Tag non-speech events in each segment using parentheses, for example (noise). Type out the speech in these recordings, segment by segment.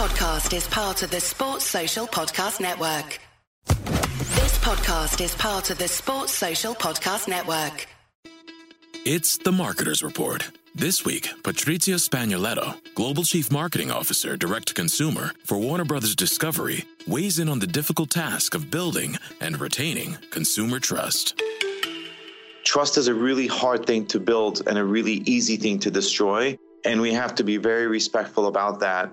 This podcast is part of the Sports Social Podcast Network. This podcast is part of the Sports Social Podcast Network. It's the Marketer's Report. This week, Patrizia Spagnoletto, Global Chief Marketing Officer, Direct to Consumer for Warner Brothers Discovery, weighs in on the difficult task of building and retaining consumer trust. Trust is a really hard thing to build and a really easy thing to destroy. And we have to be very respectful about that.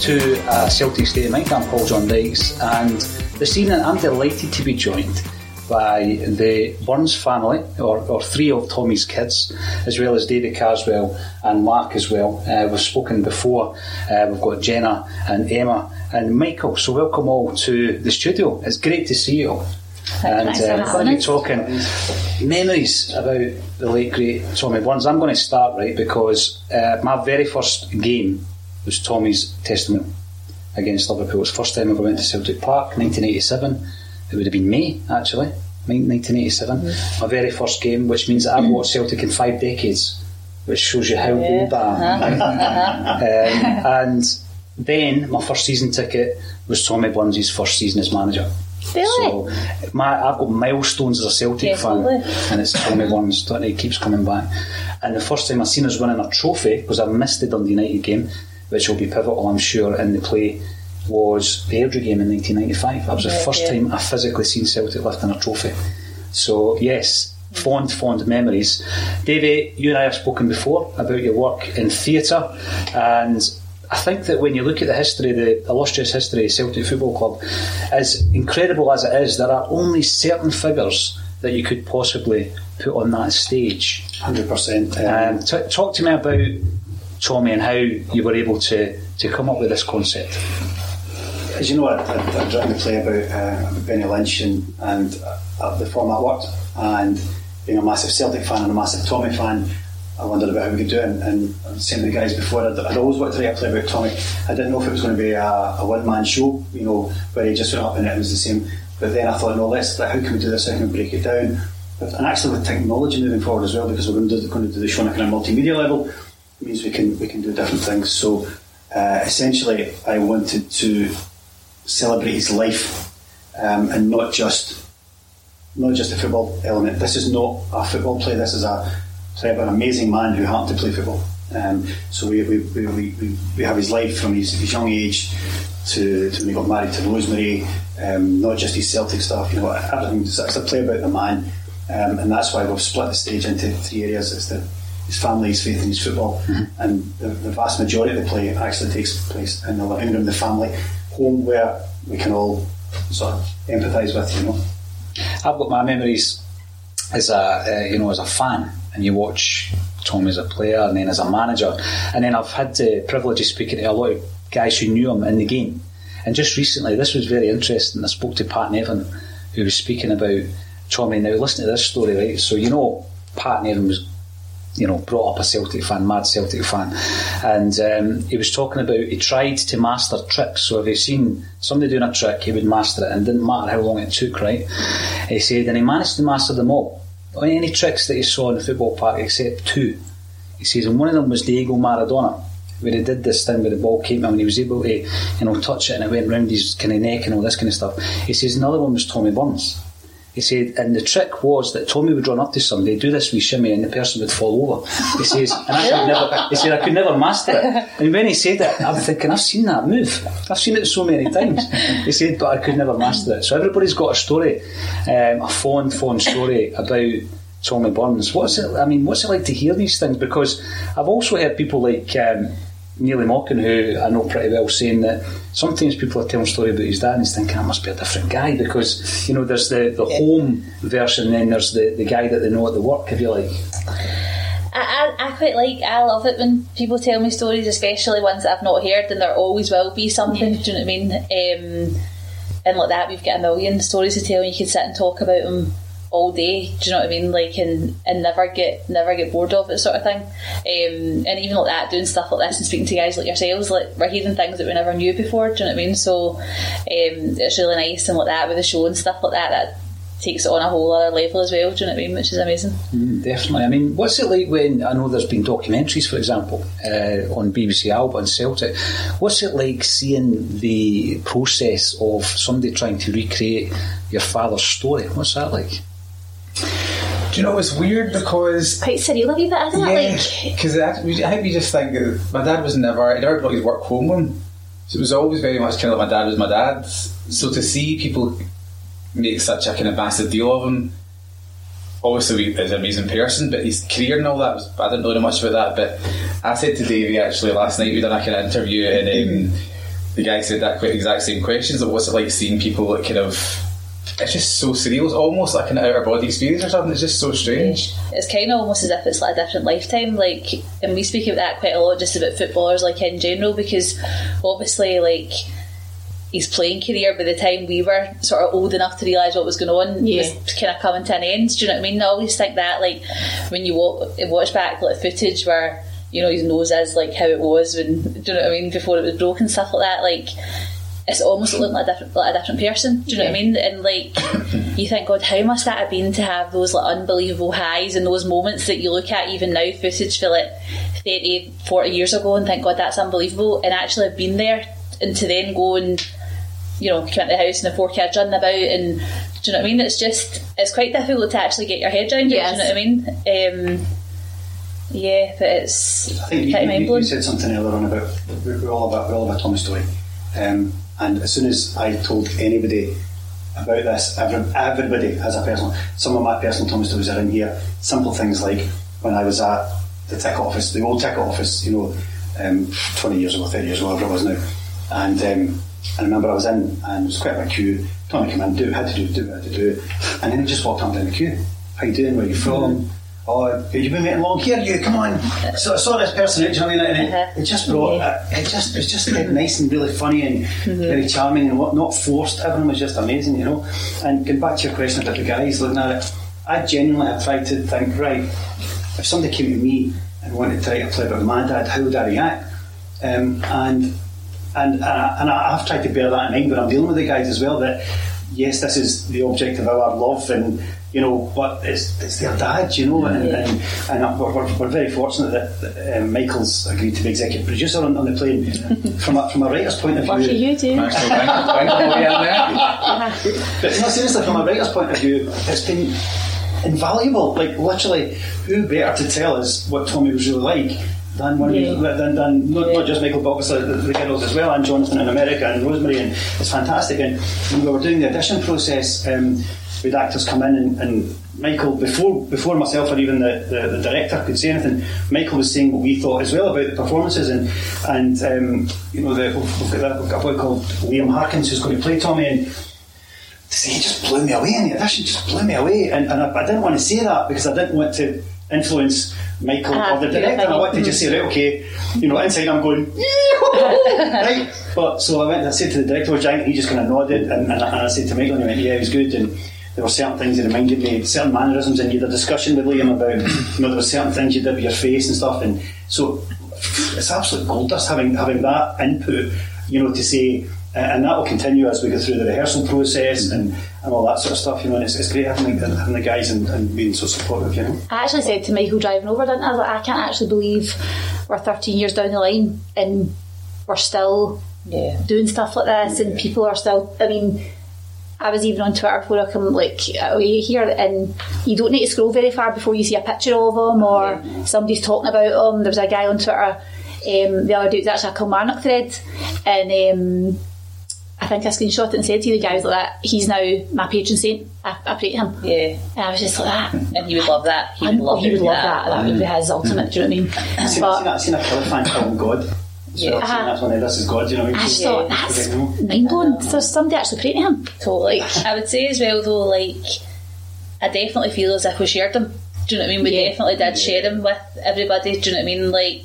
To uh, Celtic State of Mind. I'm Paul John Dykes, and this evening I'm delighted to be joined by the Burns family, or, or three of Tommy's kids, as well as David Carswell and Mark as well. Uh, we've spoken before. Uh, we've got Jenna and Emma and Michael. So welcome all to the studio. It's great to see you all. And uh, going to be talking memories about the late great Tommy Burns. I'm going to start right because uh, my very first game was Tommy's Testament against Liverpool. It's the first time I ever went to Celtic Park, 1987. It would have been May, actually, 1987. Mm. My very first game, which means that I've watched Celtic in five decades, which shows you how yeah. old I am. um, and then my first season ticket was Tommy Burns' first season as manager. Really? So my, I've got milestones as a Celtic fan, and it's Tommy Burns. It keeps coming back. And the first time I seen us winning a trophy, because I missed the Dundee United game, which will be pivotal, I'm sure, in the play, was the Airdrie game in 1995. That was the first time I physically seen Celtic lifting a trophy. So, yes, fond, fond memories. Davey, you and I have spoken before about your work in theatre, and I think that when you look at the history, the illustrious history of Celtic Football Club, as incredible as it is, there are only certain figures that you could possibly put on that stage. 100%. Um, t- talk to me about Tommy and how you were able to, to come up with this concept. As you know, I, I, I'd written a play about, uh, Benny Lynch and, and uh, the format worked. And being a massive Celtic fan and a massive Tommy fan, I wondered about how we could do it. And, same with the guys before, I'd, I'd, always wanted to write a play about Tommy. I didn't know if it was going to be a, a one man show, you know, where he just went up and it was the same. But then I thought, no, let's, how can we do this? How can we break it down? And actually, with technology moving forward as well, because we're going to do, going to do the show on a kind of multimedia level, means we can we can do different things. So uh, essentially, I wanted to celebrate his life um, and not just not just a football element. This is not a football play. This is a play about an amazing man who happened to play football. Um, so we, we, we, we, we have his life from his, his young age to, to when he got married to Rosemary, um, not just his Celtic stuff, you know, everything. It's a play about the man, um, and that's why we've split the stage into three areas. It's the his family, his faith in his football, mm-hmm. and the, the, vast majority of the play actually takes place in the living room, the family home, where we can all sort of empathise with, you know. I've got my memories as a uh, you know as a fan, and you watch Tom as a player, and then as a manager, and then I've had the privilege of speaking to a lot of guys who knew him in the game. And just recently, this was very interesting. I spoke to Pat Nevin, who was speaking about Tommy. Now, listen to this story, right? So, you know, Pat Nevin was you know, brought up a Celtic fan, mad Celtic fan, and um, he was talking about he tried to master tricks. So if he seen somebody doing a trick, he would master it, and didn't matter how long it took. Right? He said, and he managed to master them all. Any tricks that he saw in the football park, except two. He says, and one of them was Diego Maradona where he did this thing where the ball came to and he was able to, you know, touch it and it went round his kind of neck and all this kind of stuff. He says another one was Tommy Burns. He said, and the trick was that Tommy would run up to somebody, do this wee shimmy, and the person would fall over. He says, and I could never, he said, I could never master it. And when he said it, I'm thinking, I've seen that move. I've seen it so many times. He said, but I could never master it. So everybody's got a story, um, a fond, fond story about Tommy Burns. What's it? I mean, what's it like to hear these things? Because I've also heard people like um, Nearly Mocking, who I know pretty well, saying that sometimes people are telling a story about his dad and he's thinking, I must be a different guy because, you know, there's the, the home version and then there's the, the guy that they know at the work, if you like. I, I, I, quite like, I love it when people tell me stories, especially ones that I've not heard, and there always will be something, do you know what I mean? Um, and like that, we've got a million stories to tell, and you can sit and talk about them all day. Do you know what I mean? Like and and never get never get bored of it, sort of thing. Um, and even like that, doing stuff like this and speaking to guys like yourselves, like we're hearing things that we never knew before. Do you know what I mean? So um, it's really nice and like that with the show and stuff like that. That takes it on a whole other level as well. Do you know what I mean? Which is amazing. Mm, definitely. I mean, what's it like when I know there's been documentaries, for example, uh, on BBC Alba and Celtic. What's it like seeing the process of somebody trying to recreate your father's story? What's that like? Do you know it's weird because quite surreal of you, but isn't yeah, it? Because I think we just think that my dad was never he never brought his work home him, so it was always very much kind of like my dad was my dad. So to see people make such a kind of massive deal of him, obviously he's an amazing person, but his career and all that was I didn't know much about that. But I said to Davey actually last night we done a kind of interview and. Um, the guy said that quite exact same questions. Of what's it like seeing people that kind of it's just so surreal. It's almost like an outer body experience or something. It's just so strange. It's kind of almost as if it's like a different lifetime. Like, and we speak about that quite a lot, just about footballers, like in general, because obviously, like his playing career by the time we were sort of old enough to realise what was going on yeah. was kind of coming to an end. Do you know what I mean? I always think that, like, when you watch back like footage where you know his nose is like how it was when do you know what I mean before it was broken stuff like that, like it's almost looking like a different, like a different person. Do you know yeah. what I mean? And like, you think, God, how must that have been to have those like unbelievable highs and those moments that you look at even now, footage for like 30, 40 years ago, and think, God, that's unbelievable. And actually have been there, and to then go and you know, come into the house and the four kids running about, and do you know what I mean? It's just, it's quite difficult to actually get your head around yes. it. Do you know what I mean? Um, yeah, but it's I think you, you, you, said something earlier on about we're all about we're all about Tommy Story. Um, and as soon as I told anybody about this, every, everybody has a personal. Some of my personal Tommy stories are in here. Simple things like when I was at the ticket office, the old ticket office, you know, um, 20 years ago, 30 years ago, whatever it was now. And um, I remember I was in and it was quite a queue. Tommy came in, do had to do, do what I had to do. it. And then he just walked on down the queue. How you doing? Where you from? Oh, you've been waiting long here, you come on. So I saw this person out, you know what I mean? And uh-huh. it, it, just brought, yeah. it, it just, it was just nice and really funny and mm-hmm. very charming and what, not forced. Everyone was just amazing, you know. And getting back to your question about the guys looking at it, I genuinely have tried to think, right, if somebody came to me and wanted to write a play about my dad, how would I react? Um, and and and, I, and I've tried to bear that in mind when I'm dealing with the guys as well. That yes, this is the object of our love and you know, but it's, it's their dad, you know, and, yeah. and, and we're, we're, very fortunate that, that um, Michael's agreed to be executive producer on, on the plane. from a, from a writer's point of view, Lucky you do. (laughs) but no, seriously, from a writer's point of view, it's been invaluable. Like literally, who better to tell us what Tommy was really like than when yeah. than, than not, yeah. not, just Michael, but obviously the, the, girls as well, and Jonathan in America and Rosemary, and it's fantastic. And when we were doing the audition process. Um, with actors come in and, and Michael, before before myself or even the, the, the, director could say anything, Michael was saying what we thought as well about the performances and and um, you know the, we've, got, that, we've got a boy called Liam Harkins who's going to play Tommy and he just blew me away in the audition, just blew me away and, and I, I, didn't want to say that because I didn't want to influence Michael Ah, or the director. And I wanted to just say, right, okay, you know, inside I'm going, (laughs) right. But so I went and I said to the director, was giant, he just kind of nodded, and, and, I- and I said to Michael, and he went, yeah, it was good. And there were certain things that reminded me, certain mannerisms, and you had a discussion with Liam about, you know, there were certain things you did with your face and stuff. And so it's absolute gold dust having having that input, you know, to say, uh, and that will continue as we go through the rehearsal process and, and all that sort of stuff, you know. And it's, it's great having the, having the guys and, and being so supportive, you know. I actually said to Michael driving over, didn't I? I like, I can't actually believe we're 13 years down the line and we're still Yeah. doing stuff like this, and people are still. I mean, I was even on Twitter before I come like away here, and you don't need to scroll very far before you see a picture of them or somebody's talking about them. There was a guy on Twitter um, the other day, it was actually a Kilmarnock thread, and um, I think I screenshot it and said to the guy, was like, that, he's now my patron saint. I, I pray to him. Yeah. And I was just like that. And he would love that. He would And love he would love that. That would be his ultimate. Do you know what I I've mean? seen, But I've seen, I've seen a Killie fan call God. Yeah. So I've that's one of this is God, you know what I I mean? just thought that's mind blowing. So somebody actually praying to him. Totally. I would say as well though, like I definitely feel as if we shared them. Do you know what I mean? We Yeah. definitely did share them with everybody. Do you know what I mean? Like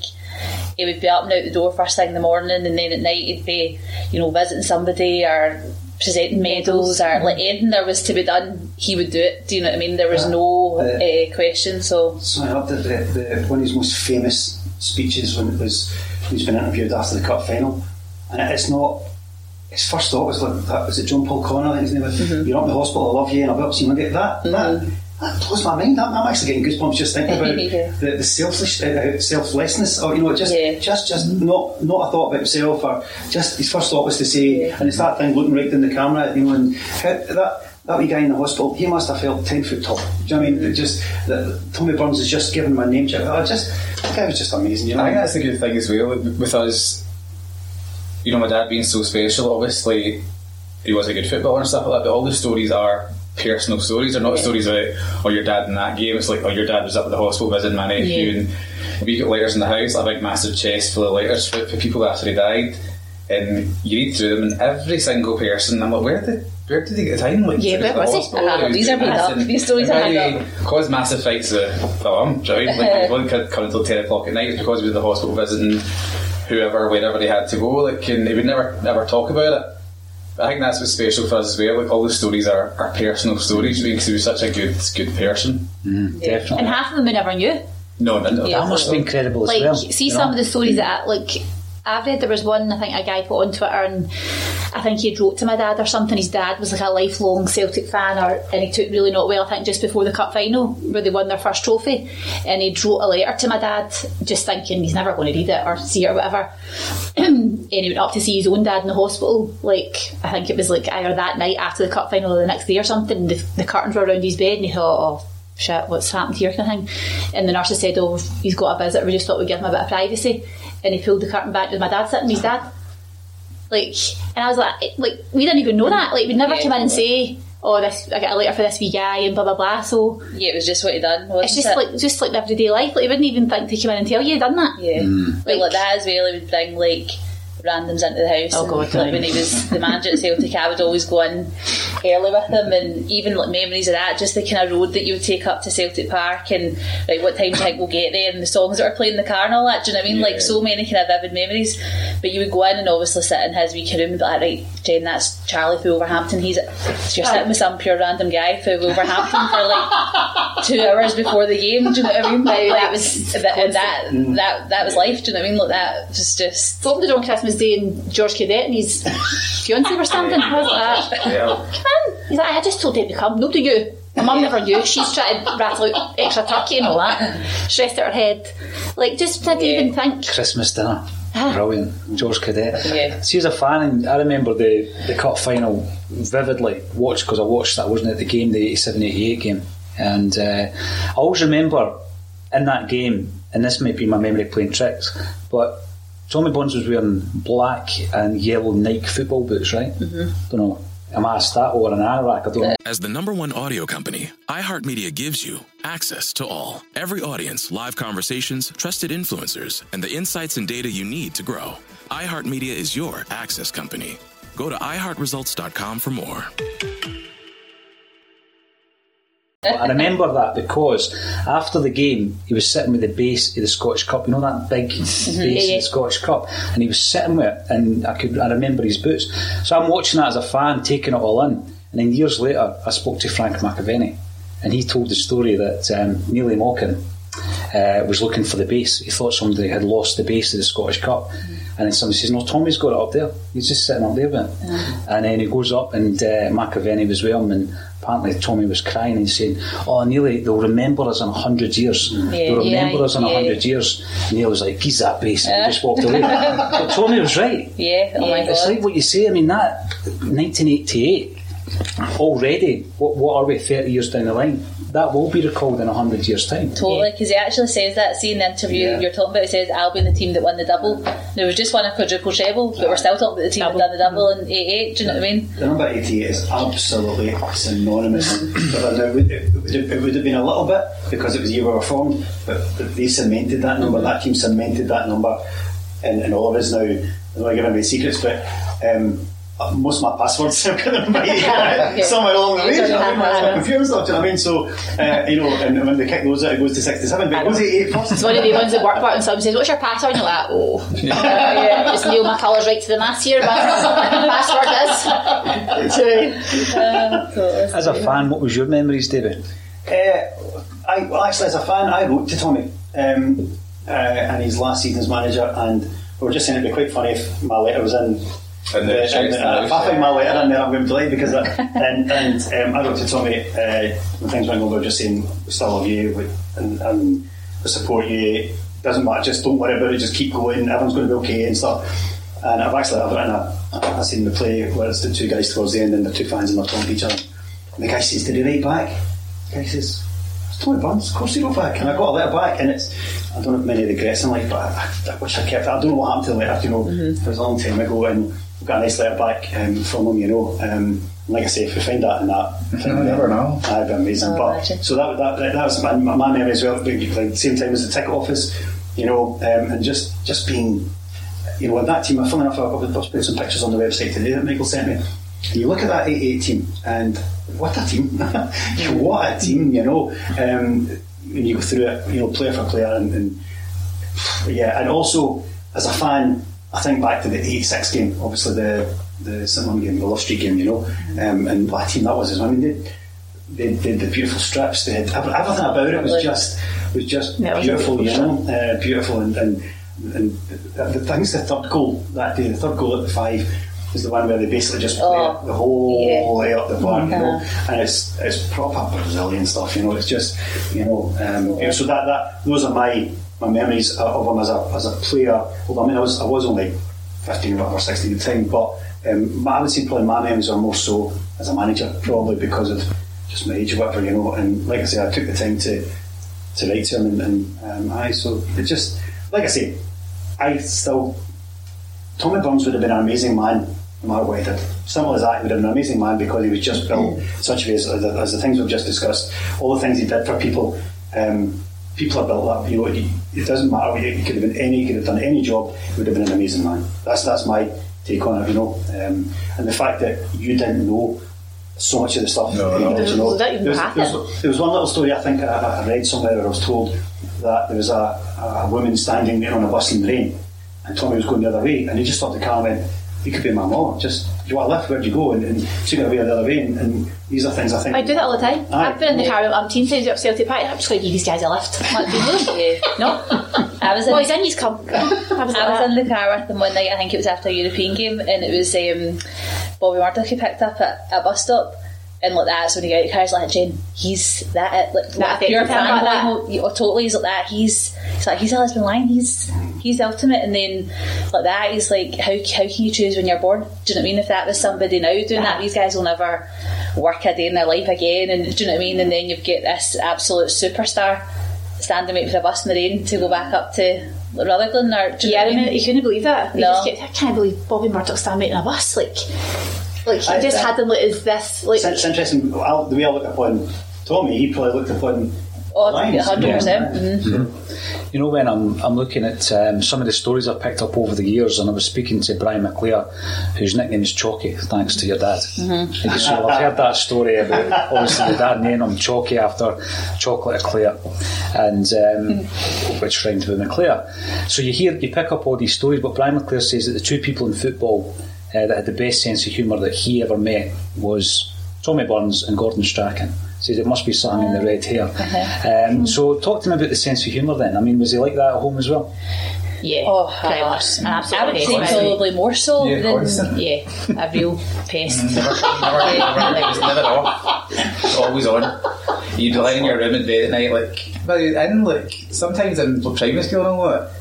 he would be up and out the door first thing in the morning, and then at night he'd be, you know, visiting somebody or presenting medals or like anything there was to be done, he would do it. Do you know what I mean? There was no Uh, uh, question. So So I heard that the, the, one of his most famous speeches when it was when he's been interviewed after the cup final, and it's not. His first thought was like, that, was it John Paul Connor? I think his name was, Mm-hmm. You're up in the hospital, I love you, and I'll be up to see you. That, that, that blows my mind. I'm, I'm actually getting goosebumps just thinking about (laughs) Yeah. the, the selfish, uh, selflessness, or you know, just, Yeah. just, just not, not a thought about himself, or just his first thought was to say, and it's that thing looking right in the camera, you know, and how, that. That wee guy in the hospital, he must have felt ten foot tall. Do you know what I mean? It just that Tommy Burns has just given my a name check. I just that guy was just amazing. You know, I think that's the good thing as well with us. You know, my dad being so special. Obviously, he was a good footballer and stuff like that. But all the stories are personal stories. They're not stories about oh your dad in that game. It's like oh your dad was up at the hospital visiting my nephew, Yeah. and we got letters in the house. A big massive chest full of letters for, for people after he died. And you read through them, and every single person, I'm like, where did where did he get time? Like, Yeah, he where the was he? hospital, Uh-huh, these are doing made this, up. These stories are made maybe up. Caused massive fights with Philum, right? Like, (laughs) one could come until 10 o'clock at night because he was in the hospital visiting whoever, wherever they had to go. Like, and he would never, never talk about it. But I think that's what's special for us as well. Like, all the stories are, are personal stories because he was such a good, good person. Definitely. And half of them we never knew. No, no, no. Yeah. that must be incredible as Like, well. see some know? of the stories that, like, I've read there was one, I think a guy put on Twitter, and I think he had wrote to my dad or something. His dad was like a lifelong Celtic fan, or and he took really not well, I think, just before the cup final, where they won their first trophy. And he wrote a letter to my dad, just thinking he's never going to read it or see it or whatever. (clears throat) and he went up to see his own dad in the hospital, like, I think it was like either that night after the cup final or the next day or something. The, the curtains were around his bed, and he thought, oh, shit, what's happened here kind of thing. And the nurses said, oh, he's got a visitor, we just thought we'd give him a bit of privacy. And he pulled the curtain back, with my dad sitting, with his dad. Like, and I was like, like, we didn't even know that. Like, we'd never Yeah. come in and say, oh, this, I got a letter for this wee guy and blah, blah, blah. So yeah, it was just what he done. Wasn't it's just it? like, just like the everyday life. Like, he wouldn't even think to come in and tell you he'd done that. Yeah, but like that as well. He would bring like randoms into the house. Oh, and, God, like, no. when he was the manager at Celtic, I would always go in early with him, and even like memories of that, just the kind of road that you would take up to Celtic Park, and like what time do you think we'll get there, and the songs that are playing in the car and all that. Do you know what I mean? Like so many kind of vivid memories. But you would go in and obviously sit in his wee room and be like, right, Jen, that's Charlie for Wolverhampton. He's so you're sitting with some pure random guy for Wolverhampton for like (laughs) two hours before the game. Do you know what I mean? Like, that was that, and that that that was life. Do you know what I mean? Like that was just So opened the door on Christmas Day and George Cadete and his fiance were standing. (laughs) I was like, Yeah. come in. He's like, I just told him to come. Nobody knew. My mum never knew. She's trying to rattle out extra turkey and all that. Stressed out her head. Like, just didn't Yeah. even think. Christmas dinner. Ah. Brilliant. George Cadete. Yeah. See, as a fan, and I remember the, the cup final vividly. Watched because I watched that. I wasn't at the game, the 87 88 game. And uh, I always remember in that game, and this might be my memory playing tricks, but Tommy Burns was wearing black and yellow Nike football boots, right? Mm-hmm. Don't know. Am I a stat or an anorak? I don't know. As the number one audio company, iHeartMedia gives you access to all. Every audience, live conversations, trusted influencers, and the insights and data you need to grow. iHeartMedia is your access company. Go to iHeartResults.com for more. I remember that because after the game, he was sitting with the base of the Scottish Cup. You know that big base of yeah. the Scottish Cup, and he was sitting with it, and I could I remember his boots. So I'm watching that as a fan, taking it all in, and then years later, I spoke to Frank McAvennie, and he told the story that um, Neilly Mochan uh, was looking for the base. He thought somebody had lost the base of the Scottish Cup. And then somebody says, No, Tommy's got it up there. He's just sitting up there with it. And then he goes up, and uh, McAvennie was with him, and apparently Tommy was crying and saying, Oh, Neilly, they'll remember us in a hundred years. they'll remember yeah, us in a yeah. hundred years. And Neil was like, Piece that base. And he just walked away. (laughs) but Tommy was right. Yeah, oh my It's god. like what you say. I mean, that 1988 already. What, what are we 30 years down the line? That will be recalled in 100 years' time. Totally, because he actually says that. See in the interview Yeah. you're talking about, he says, I'll be in the team that won the double. Now, we've just won a quadruple treble, but we're still talking about the team that done the double in 88. Do you know what I mean? The number 88 is absolutely synonymous. Mm-hmm. but uh, now, it, it, it would have been a little bit because it was the year we were formed, but, but they cemented that number. Mm-hmm. That team cemented that number in, in all of us now. I don't want to give away secrets, but um, most of my passwords (laughs) have got them by (laughs) somewhere along the way. do you know I mean? My computer and do you know what I mean? So, uh, you know, and when the kick goes out, it goes to 67, but it goes to 88 first. It's one of the ones that work out and someone says, What's your password? And you're like, Oh, (laughs) yeah. just nail my colours right to the mass here. My password is. So, As a fan, what was your memories, David? Uh, I, well, actually, as a fan, I wrote to Tommy um, uh, and his last season as manager, and we were just saying it'd be quite funny if my letter was in. And the uh, checks and, the uh, I find yeah. my letter in there, I'm going to be delighted because I, and, and um, I wrote to Tommy uh, when things went over, just saying we still love you we, and, and we support you. Doesn't matter, just don't worry about it. Just keep going. Everyone's going to be okay and stuff. And I've actually I've written a, I've seen the play where it's the two guys towards the end and the two fans and they're talking to each other. And the guy says, "Did he write back?" The guy says, "It's Tommy Burns. Of course he wrote back." And I got a letter back, and it's I don't have many regrets in life, but I, I wish I kept it. I don't know what happened to the letter. You know, it was a long time ago, and we got a nice letter back um, from him. You know, um, like I say, if we find that in that, You never know. That'd be amazing. Oh, but imagine. so that, that that was my, my memory as well. Being like the same time as the ticket office, you know, um, and just just being, you know, in that team. I Funny enough, I was, I was putting some pictures on the website today that Michael sent me. And you look at that 88 team, and what a team! (laughs) what a team! You know, um, when you go through it, you know, player for player, and, and yeah, and also as a fan, I think back to the '86 game, obviously the the St game, the Love Street game, you know, um, and what team that was as well. I mean, they, they, they had the beautiful strips. They had everything about it was just was just Yeah, it was beautiful, you know, uh, beautiful, and and, and the, the things. The third goal that day, the third goal at the five. is the one where they basically just play Oh, the whole yeah. way up the park, you know, Uh-huh. and it's it's proper Brazilian stuff, you know. It's just, you know, um, know, so that that those are my my memories of him as a as a player. Although I mean, I was I was only fifteen or sixteen at the time, but um, I would say probably my memories are more so as a manager, probably because of just my age or whatever, you know. And like I say, I took the time to to write to him, and, and um, I so it just like I say, I still Tommy Burns would have been an amazing man no matter what he did. As that, he would have been an amazing man because he was just built such a way as, as the things we've just discussed, all the things he did for people. Um, people are built up. You know, he, it doesn't matter. He, he could have been any. He could have done any job. He would have been an amazing man. That's that's my take on it. You know, um, and the fact that you didn't know so much of the stuff. No, that no. did, you know. There was, there was- there was one little story I think I, I read somewhere where I was told that there was a, a woman standing there on a bus in the rain and Tommy was going the other way and he just stopped the car and went, you could be my mom, just, do you want a lift, where'd you go? And, and she got away the other way and, and these are things I think... I do that all the time. Aye. I've been in the car with umpteen times up Celtic Park. I'm just going to give these guys a lift. Like, do? (laughs) No. (laughs) I was in, Boys, in, he's come. I was, (laughs) I was that. in the car with them one night. I think it was after a European game, and it was um, Bobby Murdoch he picked up at a bus stop. And like that's when he got out of the car, he's like, Jen, he's that it. Like, That like, pure affected him like that. fanboy. Oh, totally, he's like that. He's, he's like, he's a Lisbon Lion. He's, he's the ultimate. And then like that, he's like, how, how can you choose when you're born? Do you know what I mean? If that was somebody now doing that, these guys will never work a day in their life again. And do you know what I mean? And then you've got this absolute superstar standing waiting for a bus in the rain to go back up to Rutherglen or do you Yeah, know I what mean, you couldn't believe that. No. just kept, I can't believe Bobby Murdoch standing mate in a bus. Like, like he I- just I- had them like as this. Like, It's, it's interesting, I'll, the way I look upon Tommy, he probably looked upon Oh, Lines, 100%. yeah. mhm. You know, when I'm I'm looking at um, some of the stories I've picked up over the years, and I was speaking to Brian McClair, whose nickname is Chalky, thanks to your dad. Mm-hmm. So I've heard that story about (laughs) obviously the dad naming him Chalky after chocolate eclair, and um, which rhymed with McClair. So you hear, you pick up all these stories, but Brian McClair says that the two people in football uh, that had the best sense of humour that he ever met was Tommy Burns and Gordon Strachan. Says it must be something in the red hair. Um, so talk to me about the sense of humour then. I mean, was he like that at home as well? Yeah, Oh, pretty uh, much. An I would say by the way. probably more so Yeah, than. Yeah, a real pest. (laughs) Never, never, never, it was never off. It's always on. You'd lie in your room in bed at night, like, but in like sometimes in primary school and all that.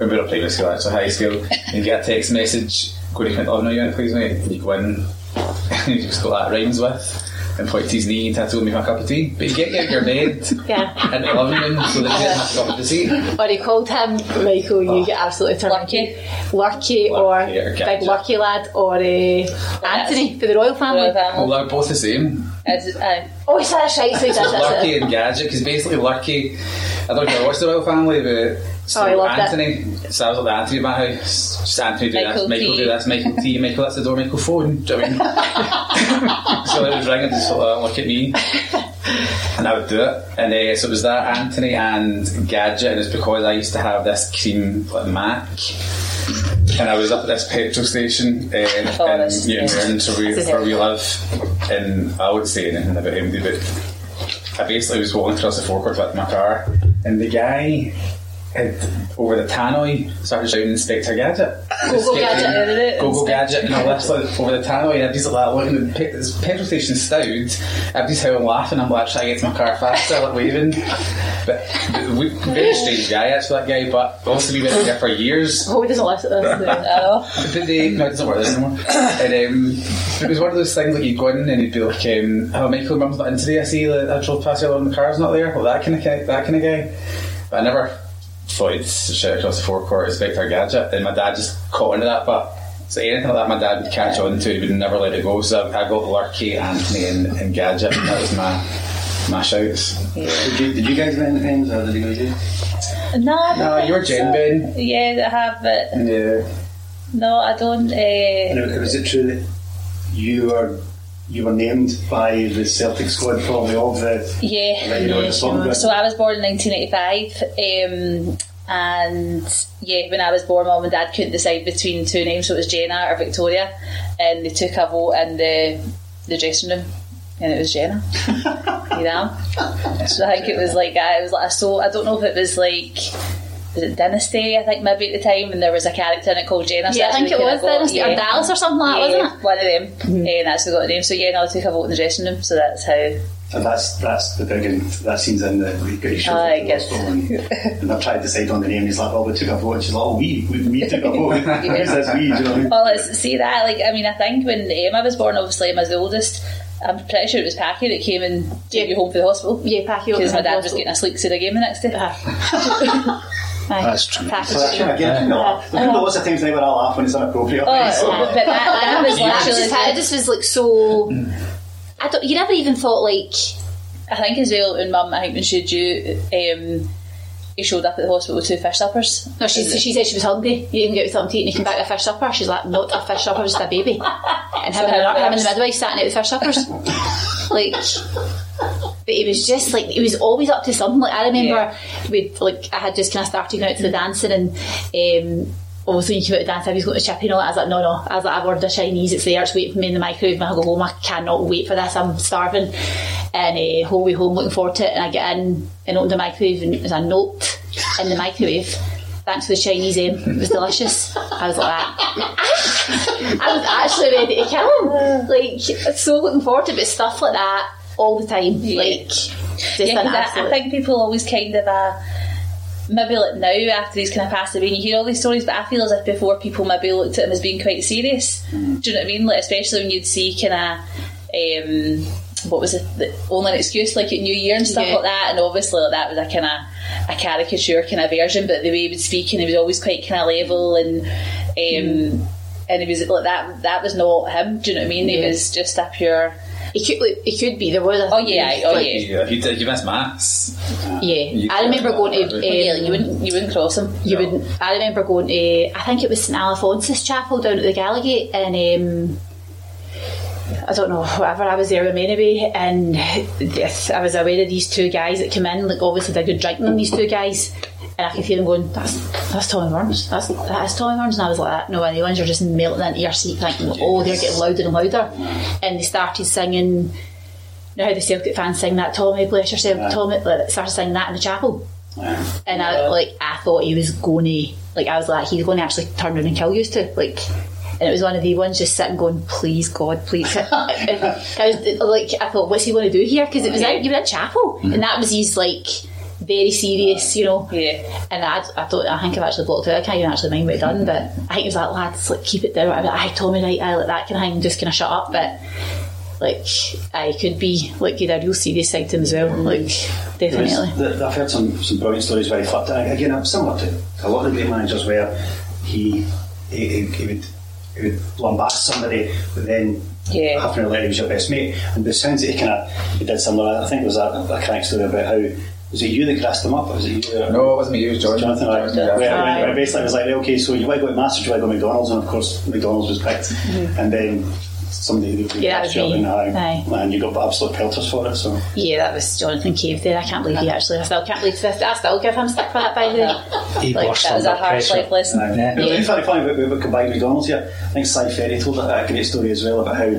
Or we're not primary school, actually high school. You get a text message, go to oh no, you want please mate. You go in, and (laughs) you just got that rhymes with. And point to his knee and tattoo me my cup of tea. But you get out of your bed Yeah. and the living room so that you didn't have to go up to the seat. Or he called him, Michael, you get absolutely turned lucky, Lurky, or Lurky or Big Gadget. Lurky Lad, or uh, Anthony for the Royle Family. Royle family. Well, they're both the same. It's, uh, Oh, he's that's right, so he does that's Lucky it. and Gadget, because basically Lucky, I don't know if you watched the Royle Family, but so Oh, I loved it. Anthony, so I was at the Anthony about how just Anthony do Michael this, Michael T. do this, Michael T, Michael that's the door, Michael phone, do you know what I mean? (laughs) so it was ringing, just sort of look at me, and I would do it, and uh, so it was that Anthony and Gadget, and it's because I used to have this cream like Mac. And I was up at this petrol station uh, Oh, in Newton yeah. So we, where we live, and I would say anything about him, but I basically was walking across the forecourt with my car, and the guy had over the tannoy started shouting Inspector Gadget. Go-Go Gadget. Go Go Gadget, and all this like, over the tannoy, and everybody's like looking at pe- this petrol station stowed. Everybody's howling laughing. I'm like trying to get to my car faster, like waving. But, but we, very strange guy, actually, that guy. But obviously we've been there for years. Oh, he doesn't listen to this. I know. (laughs) But they, no, it doesn't work there anymore. And um, it was one of those things like you'd go in and you'd be like, um, "Oh, Michael, mum's not in today. I see that I drove past you and the car's not there." Well, that kind of that kind of guy. But I never thought to shout across the forecourt Inspector Gadget, and my dad just caught into that. But so anything like that, my dad would catch on to. He would never let it go. So I, I got Lurky, Anthony, and, and Gadget. That was my my shouts. Did you, did you guys have any names or did you guys do? No, I No, you're Jen so. Ben. Yeah, I have, but Yeah. no, I don't. Uh, And was it true that you were you were named by the Celtic squad probably of the Yeah, you know, yeah, the sure. So I was born in 1985, um, and yeah, when I was born, mum and dad couldn't decide between two names, so it was Jenna or Victoria, and they took a vote in the the dressing room, and it was Jenna. (laughs) you know, so I think it was like uh, it was like a so I don't know if it was like. Was it Dynasty? I think maybe at the time, and there was a character in it called Jenna. Yeah, I think it was kinda got- Dynasty or. Dallas or something like that, Yeah, wasn't it? one of them, and that's who got the name. So yeah, no, I took a vote in the dressing room, so that's how. and that's that's the big and that scene's in the we got show Oh, I guess. and, and I've tried to decide on the name. He's like, "Oh, we took a vote." And she's like, "Oh, we we, we took a vote." (laughs) Who's this we? Do you know what I mean? Well, let's see that. Like, I mean, I think when Emma was born, obviously Emma's the oldest. I'm pretty sure it was Packy that came and took you home from the hospital. Yeah, Packy Because my dad was getting a sleep to the game the next day. (laughs) (laughs) Aye. That's true. Packy. So that's kind of getting to laugh. There's been lots of times now where I laugh when it's inappropriate. Oh, So- but that, that (laughs) was I literally. just, this was like so. I don't. You never even thought like. I think as well when mum, I think when she had you, um, he showed up at the hospital with two fish suppers. No, she, she said she was hungry. You didn't get something to eat and you came back with a fish supper. She's like, not a fish supper, just a baby. (laughs) And him, and, him and the midwife sat and ate the fish suppers. (laughs) like, but he was just like, he was always up to something. Like, I remember we'd, like, I had just kind of started going out to the dancing and, um, obviously when you came out to dance, I was going to chip and all that. I was like, no, no. I was like, I've ordered a Chinese, it's there, it's waiting for me in the microwave. When I go home, I cannot wait for this, I'm starving. And uh, whole way home, looking forward to it. And I get in and open the microwave, and there's a note in the microwave. Thanks for the Chinese M. It was delicious. I was like that. (laughs) I was actually ready to kill him. Like, so looking forward to it, but stuff like that all the time. Like, just Yeah, an I, I think people always kind of uh, maybe like now after he's kind of passed away and you hear all these stories but I feel as if before people maybe looked at him as being quite serious do you know what I mean like especially when you'd see kind of um, what was it the, only excuse like at New Year and stuff Yeah. like that and obviously like, that was a kind of a caricature kind of version but the way he would speak and he was always quite kind of level and um, and he was like that. That was not him. Do you know what I mean? He was just a pure. It could, like, it could be. There was. A, Oh yeah, oh yeah. Yeah, if you, if you miss mass, Yeah, You I remember going to. Um, yeah, you wouldn't you wouldn't cross him. You No. wouldn't. I remember going to. I think it was St Alphonsus Chapel down at the Gallowgate, and um, I don't know. Whatever. I was there with Meneby, and this, I was aware of these two guys that came in. Like obviously they're good drinking them. These two guys. And I could hear them going, that's that's Tommy Burns, that's that is Tommy Burns, and I was like, that no, and the ones are just melting into your seat, thinking, oh, they're getting louder and louder, and they started singing. You know how the Celtic fans sing that Tommy, bless yourself, Tommy, like, started singing that in the chapel. And I like I thought he was going to like I was like he's going to actually turn around and kill you two like. And it was one of the ones just sitting going, please God, please. (laughs) I was like, I thought, what's he going to do here? Because it was out, you were in chapel, and that was his like very serious, you know. Yeah. And I, I don't, I think I've actually blocked it. I can't even actually mind what he done, but I think it was like, lads, like keep it down. I was like, I told me right, I like that kind of thing, just kind of shut up. But like, I could be like, he had a real serious side to him as well. Like, definitely. There's- the- I've heard some, some brilliant stories where he flipped it. Again, I'm similar to a lot of the great managers where he he, he, he would he would lambast somebody, but then Yeah. having to let he was your best mate. And the sounds that he kind of he did similar. I think there was a, a crack story about how was it you that grassed them up? Or was it you? that- no, it wasn't me. It was Jonathan. Jonathan, right. Yeah. Where, where, where basically it was like, okay, so you want to go to Mass or you want to go to McDonald's? And of course, McDonald's was picked. And then somebody who Mm-hmm. Yeah, that was me. and, Aye. and you got absolute pelters for it. So Yeah, that was Jonathan Cave there. I can't believe he actually. I still can't believe this. I still give him stick for that. By the way, (laughs) He Like, burst That was a under harsh pressure. life lesson. Aye. Yeah. It was really funny, funny about, about combined McDonald's here. I think Cy Ferry told a, a great story as well about how I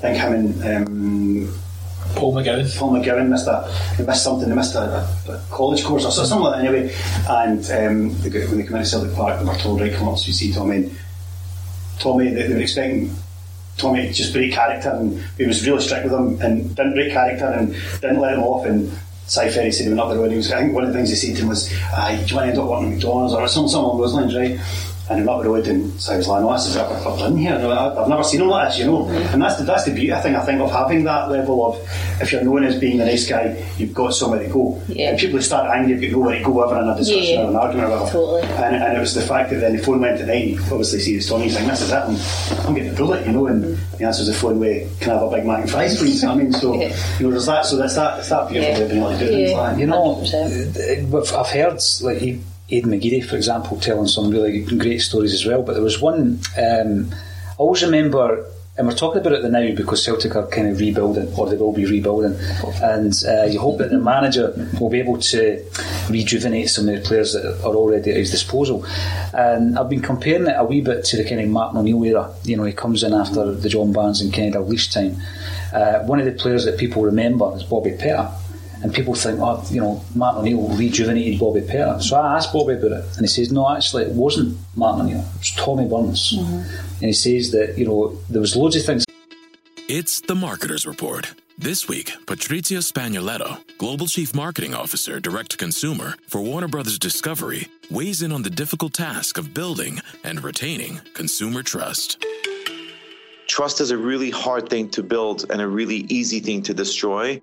think him and um, Paul McGowan. Paul McGowan missed a they missed something. They missed a, a, college course or something like that. Anyway, and um, they when they came into Celtic Park, they were told, "Right, come up, so you see Tommy." And Tommy, they, they were expecting. Tommy to just break character, and he was really strict with him, and didn't break character, and didn't let him off. And Cy Ferry said he went up there, and he was. I think one of the things he said to him was, "Ah, "Do you want to end up working at McDonald's or something, something along those lines, right?" And he went up the road, and so I was like, "No, this is a club in here. No, I- I've never seen him like this, you know." And that's the that's the beauty, I think, I think of having that level of if you're known as being the nice guy, you've got somewhere to go. Yeah. And people who start angry, you've got nowhere to go ever in a discussion Yeah. or an argument or whatever. Totally. And, and it was the fact that then the phone went to nine. Obviously, see the Tony saying, "This is it," and I'm getting a bullet, you know. And the answer was the phone way, "Can I have a Big Mac and fries, please?" I mean, so Yeah. you know, there's that. So that's that. It's that beautiful Yeah. way of being able to do things Yeah. like. You know, 100%. uh, we've- I've heard like E- Aidan McGeady, for example, telling some really great stories as well. But there was one um, I always remember, and we're talking about it now because Celtic are kind of rebuilding, or they will be rebuilding, and uh, you hope that the manager will be able to rejuvenate some of the players that are already at his disposal. And I've been comparing it a wee bit to the kind of Martin O'Neill era. You know, he comes in after the John Barnes and Kenny Dalglish time. Uh, one of the players that people remember is Bobby Petta. And people think, oh, you know, Martin O'Neill rejuvenated Bobby Petta. So I asked Bobby about it, and he says, no, actually, it wasn't Martin O'Neill, it was Tommy Burns. Mm-hmm. And he says that, you know, there was loads of things It's the Marketer's Report. This week, Patrizio Spagnoletto, Global Chief Marketing Officer, Direct to Consumer for Warner Brothers Discovery, weighs in on the difficult task of building and retaining consumer trust. Trust is a really hard thing to build and a really easy thing to destroy.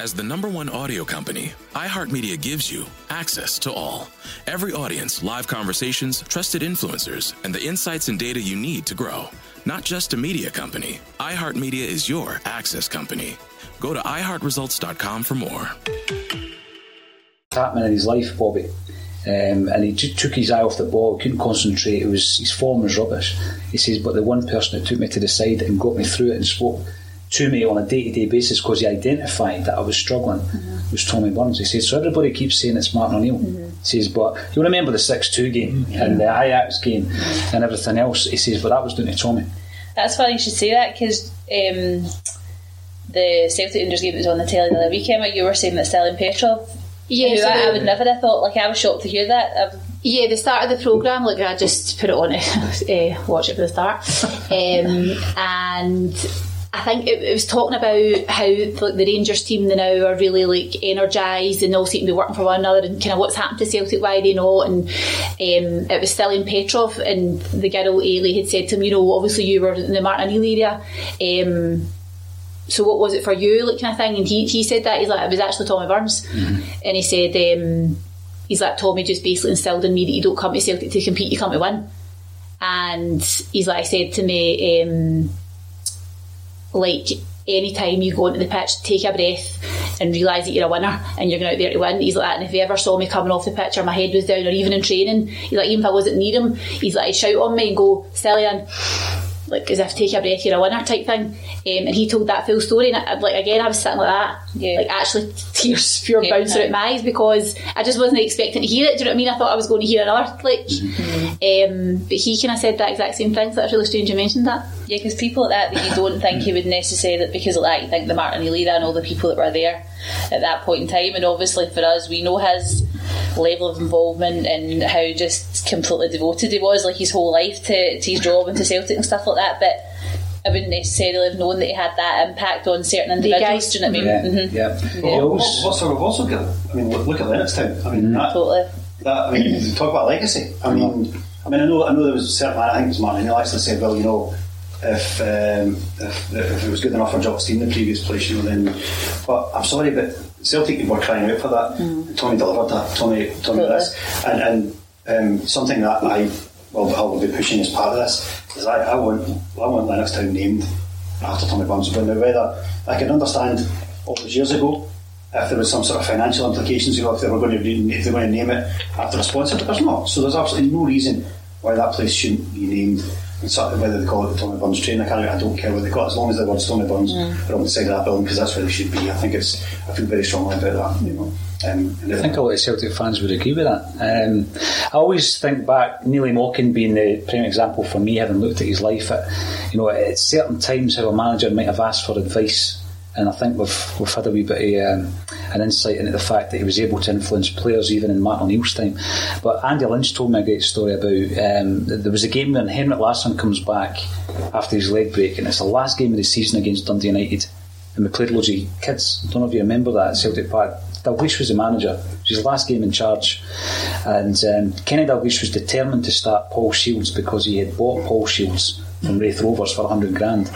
As the number one audio company, iHeartMedia gives you access to all. Every audience, live conversations, trusted influencers, and the insights and data you need to grow. Not just a media company, iHeartMedia is your access company. Go to iHeartResults.com for more. happening in his life, Bobby. Um, and he just took his eye off the ball, couldn't concentrate. It was his form was rubbish. He says, but the one person that took me to the side and got me through it and spoke to me on a day to day basis because he identified that I was struggling was Tommy Burns. He says, so everybody keeps saying it's Martin O'Neill. He says, but you'll remember the six two game and the Ajax game and everything else. He says, but that was down to Tommy. That's funny you should say that because um, the Celtic Rangers game that was on the telly the other weekend, like you were saying that Stiliyan Petrov. Yeah, so I, I would never have thought. Like I was shocked to hear that. I've, Yeah, the start of the programme, like I just put it on to (laughs) uh, watch it for the start. (laughs) Um, and I think it, it was talking about how like the Rangers team they now are really like energised and all seem to be working for one another and kind of what's happened to Celtic, why they not. And um, it was Stiliyan Petrov and the girl Ailey had said to him, you know, obviously you were in the Martin O'Neill area. Um, so what was it for you, like kind of thing? And he, he said that he's like it was actually Tommy Burns, Mm-hmm. and he said um, he's like Tommy just basically instilled in me that you don't come to Celtic to compete, you come to win. And he's like I said to me, um, like anytime you go into the pitch, take a breath and realise that you're a winner and you're going out there to win. He's like that. And if he ever saw me coming off the pitch or my head was down or even in training, he's like, even if I wasn't near him, he's like, he'd shout on me and go, Stiliyan, like as if take a breath, you're a winner type thing. Um, and he told that full story. And I, like again, I was sitting like that, Yeah. like actually (laughs) tears pure Yeah. bouncing out my eyes because I just wasn't expecting to hear it. Do you know what I mean? I thought I was going to hear another like. Um, but he kind of said that exact same thing. So that's really strange you mentioned that. Yeah, because people like that that you don't think he would necessarily because of that you think the Martin Elida and all the people that were there at that point in time, and obviously for us we know his level of involvement and how just completely devoted he was, like his whole life to, to his job and to Celtic and stuff like that. But I wouldn't necessarily have known that he had that impact on certain individuals. guys. Do you know what I mean? Yeah, Mhm. yeah. He Well, always- what, what sort of also got? I mean, look, look at Lennoxtown. I mean, Mm-hmm. that, Totally. that I mean, you talk about legacy. I mean, I mean, I know, I know there was a certain man. I think it was Martin O'Neill actually said, well, you know, if um, if, if it was good enough for Jock Stein, the previous place, you know, then. But I'm sorry, but Celtic were crying out for that. Tommy delivered that. Tommy, Tommy, this, and and um, something that I well, I will be pushing as part of this is I, I want I want Lennoxtown named after Tommy Burns. But now whether I can understand all those years ago if there was some sort of financial implications, you know, if they were going to be, if they were going to name it after a sponsor, but there's not. So there's absolutely no reason why that place shouldn't be named. And so- whether they call it the Tommy Burns Train, I, can't, I don't care what they call it, as long as the words Tommy Burns are on the side of that building, because that's where they should be. I think it's. I feel very strongly about that. You know, um, I think a lot of Celtic fans would agree with that. Um, I always think back, Neilly Mochan being the prime example for me, having looked at his life at, you know, at certain times how a manager might have asked for advice. And I think we've, we've had a wee bit of um, an insight into the fact that he was able to influence players even in Martin O'Neill's time. But Andy Lynch told me a great story about um, there was a game when Henrik Larsson comes back after his leg break, and it's the last game of the season against Dundee United and we played loads of kids. I don't know if you remember that Celtic Park. Dalglish was the manager. It was his last game in charge. And um, Kenny Dalglish was determined to start Paul Shields because he had bought Paul Shields from Raith Rovers for 100 grand.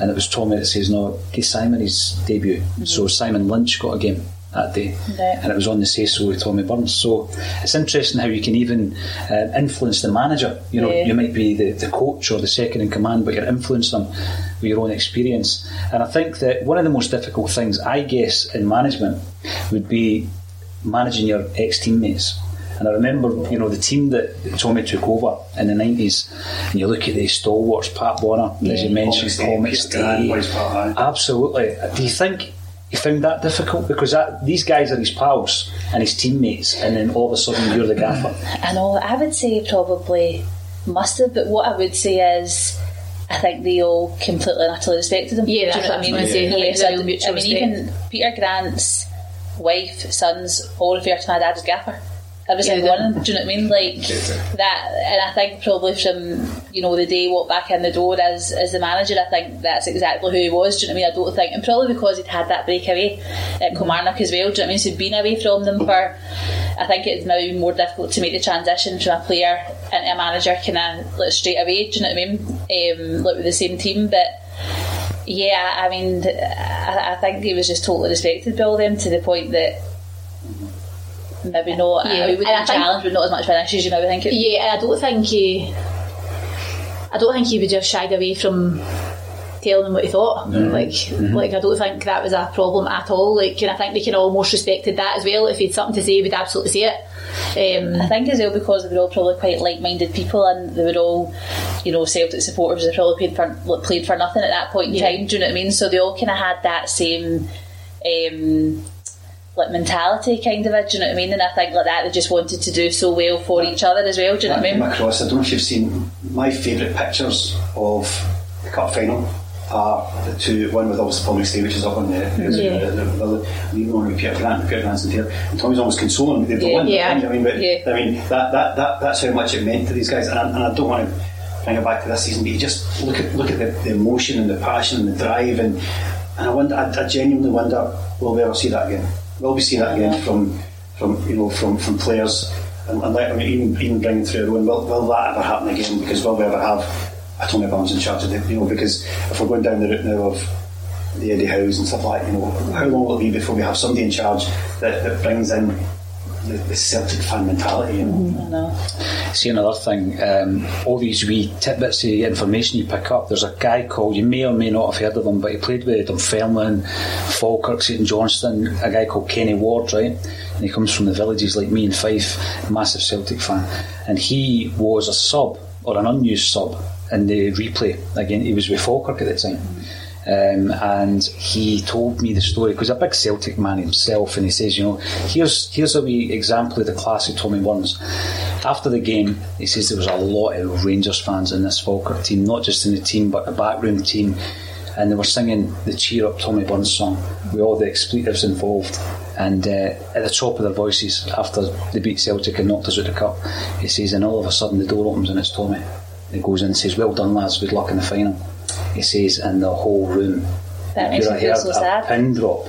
And it was Tommy that says, no, give Simon his debut. So Simon Lynch got a game that day. Right. And it was on the say so with Tommy Burns. So it's interesting how you can even uh, influence the manager. You know, Yeah. you might be the, the coach or the second in command, but you're influencing them with your own experience. And I think that one of the most difficult things, I guess, in management would be managing your ex teammates. And I remember, you know, the team that Tommy took over in the 90s, and you look at the stalwarts, Pat Bonner, as you mentioned, Paul Paul McStay, Peter Grant, Boyce Pat, aye. Absolutely. Do you think he found that difficult? Because that, these guys are his pals and his teammates, and then all of a sudden you're the gaffer. I know, I would say probably must have, but what I would say is I think they all completely and utterly respected him. Yeah, Do you that's know what I was what I gonna say. mean? Like, so there's a I, mutual I mean, respect. even Peter Grant's wife, sons, all refer to my dad as Gaffer. Every Yeah, single they one do you know what I mean? Like that, and I think probably from you know the day he walked back in the door as as the manager, I think that's exactly who he was. Do you know what I mean? I don't think, and probably because he'd had that breakaway at Kilmarnock as well. Do you know what I mean? So he'd been away from them for. I think it's now even more difficult to make the transition from a player into a manager, kind of like straight away. Do you know what I mean? Um, like with the same team, but yeah, I mean, I, I think he was just totally respected by all them to the point that maybe not. Yeah, I would and I be think- but not as much finish as you maybe think it. Yeah, and I don't think he. I don't think he would just shied away from telling them what he thought. Like, like I don't think that was a problem at all. Like, and I think they can almost respected that as well. If he had something to say, he would absolutely say it. Um, I think as well because they were all probably quite like-minded people and they were all, you know, Celtic supporters. They probably played for played for nothing at that point in Yeah. time. Do you know what I mean? So they all kind of had that same. Um, like mentality kind of it, do you know what I mean? And I think like that they just wanted to do so well for each other as well, do you know what I mean? across. I don't know if you've seen my favourite pictures of the cup final are the two. One with obviously Paul McStay, which is up on the the, Yeah. the, the, the, the even one with Peter Grant, Peter Grant's in here, and Tommy's almost consoling him. They've Yeah. won. Yeah. I mean, but, Yeah. I mean that, that, that that's how much it meant to these guys, and I, and I don't want to bring it back to this season, but you just look at look at the, the emotion and the passion and the drive, and and I wonder, I, I genuinely wonder, will we ever see that again? Will we see that again from from you know from from players? And, and let, even even bringing through own, will, will that ever happen again? Because will we ever have a Tommy Burns in charge of the, you know? Because if we're going down the route now of the Eddie Howe's and stuff like you know, how long will it be before we have somebody in charge that, that brings in the, the Celtic fan mentality? You know? I know. See another thing, um, all these wee tidbits of information you pick up. There's a guy called you may or may not have heard of him, but he played with Dunfermline, Falkirk, St Johnstone. A guy called Kenny Ward, right? And he comes from the villages like me in Fife, massive Celtic fan, and he was a sub or an unused sub in the replay. Again, he was with Falkirk at the time. Um, and he told me the story because a big Celtic man himself, and he says, you know, here's here's a wee example of the classic Tommy Burns. After the game, he says there was a lot of Rangers fans in this Falkirk team, not just in the team but the backroom team, and they were singing the cheer up Tommy Burns song with all the expletives involved. And uh, at the top of their voices, after they beat Celtic and knocked us out of the cup, he says, and all of a sudden the door opens and it's Tommy. He goes in and says, "Well done, lads. Good luck in the final." He says, and the whole room. That makes you me feel heard so a pin drop.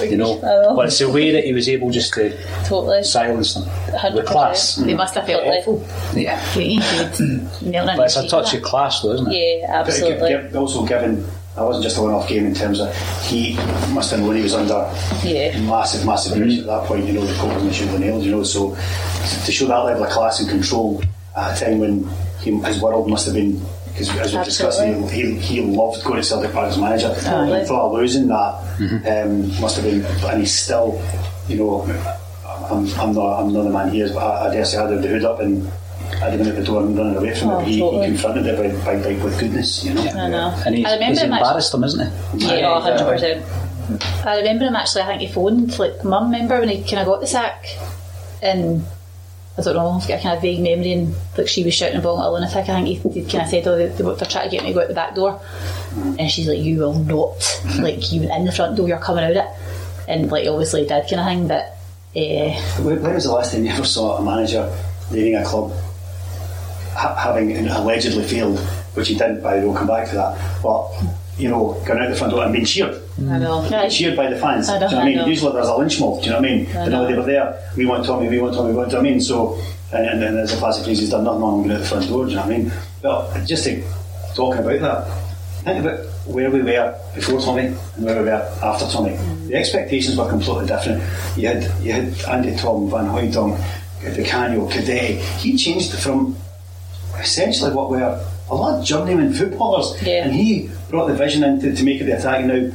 You know, know. but it's the way that he was able just to Totally. silence them with 100%. class. They must have felt Totally. awful. Yeah, You nail (clears throat) it but it's a touch of class, though, isn't it? Yeah, absolutely. Gi- gi- Also, given that wasn't just a one-off game in terms of he must have known he was under Yeah. massive, massive pressure at that point. You know, the coat wasn't should nailed. You know, so to show that level of class and control at a time when he, his world must have been. Because as we discussed, he, he, he loved going to Celtic Park as manager. Totally. He thought losing that um, must have been, and he's still, you know, I'm, I'm not I'm not the man he is, but I, I dare say I'd have the hood up and I'd have been at the door and running away from Oh, it. But he, totally. he confronted it by, by, by, with goodness, you know. I know. And he's, I remember he's him embarrassed them, isn't he? Yeah, oh, hundred percent. I remember him actually. I think he phoned like mum. Remember when he kind of got the sack, and I don't know. I've got a kind of vague memory, and like she was shouting about a lunatic. I think he, he kind of said, "Oh, they, they, they're trying to get me to go out the back door," and she's like, "You will not. (laughs) Like you went in the front door, you're coming out it." And like obviously did kind of thing, but. Uh, When when was the last time you ever saw a manager leading a club ha- having allegedly failed, which he didn't, by the way, we'll come back to that, but, you know, going out the front door and being cheered? I know. Cheered by the fans. I do you know what I I mean? know. Usually there's a lynch mob, do you know what I mean? I They know they were there, we want Tommy, we want Tommy, we want Tommy, Tommy. And so, and, and there's a classic phrase, he's done nothing wrong going out the front door, do you know what I mean? But just to, talking about that, think about where we were before Tommy and where we were after Tommy. Mm. The expectations were completely different. You had you had Andreas Thom, Van Hooydonk, Di Canio, Cadete. He changed from essentially what we were a lot of journeyman footballers, Yeah. and he brought the vision in to, to make it the attack. Now,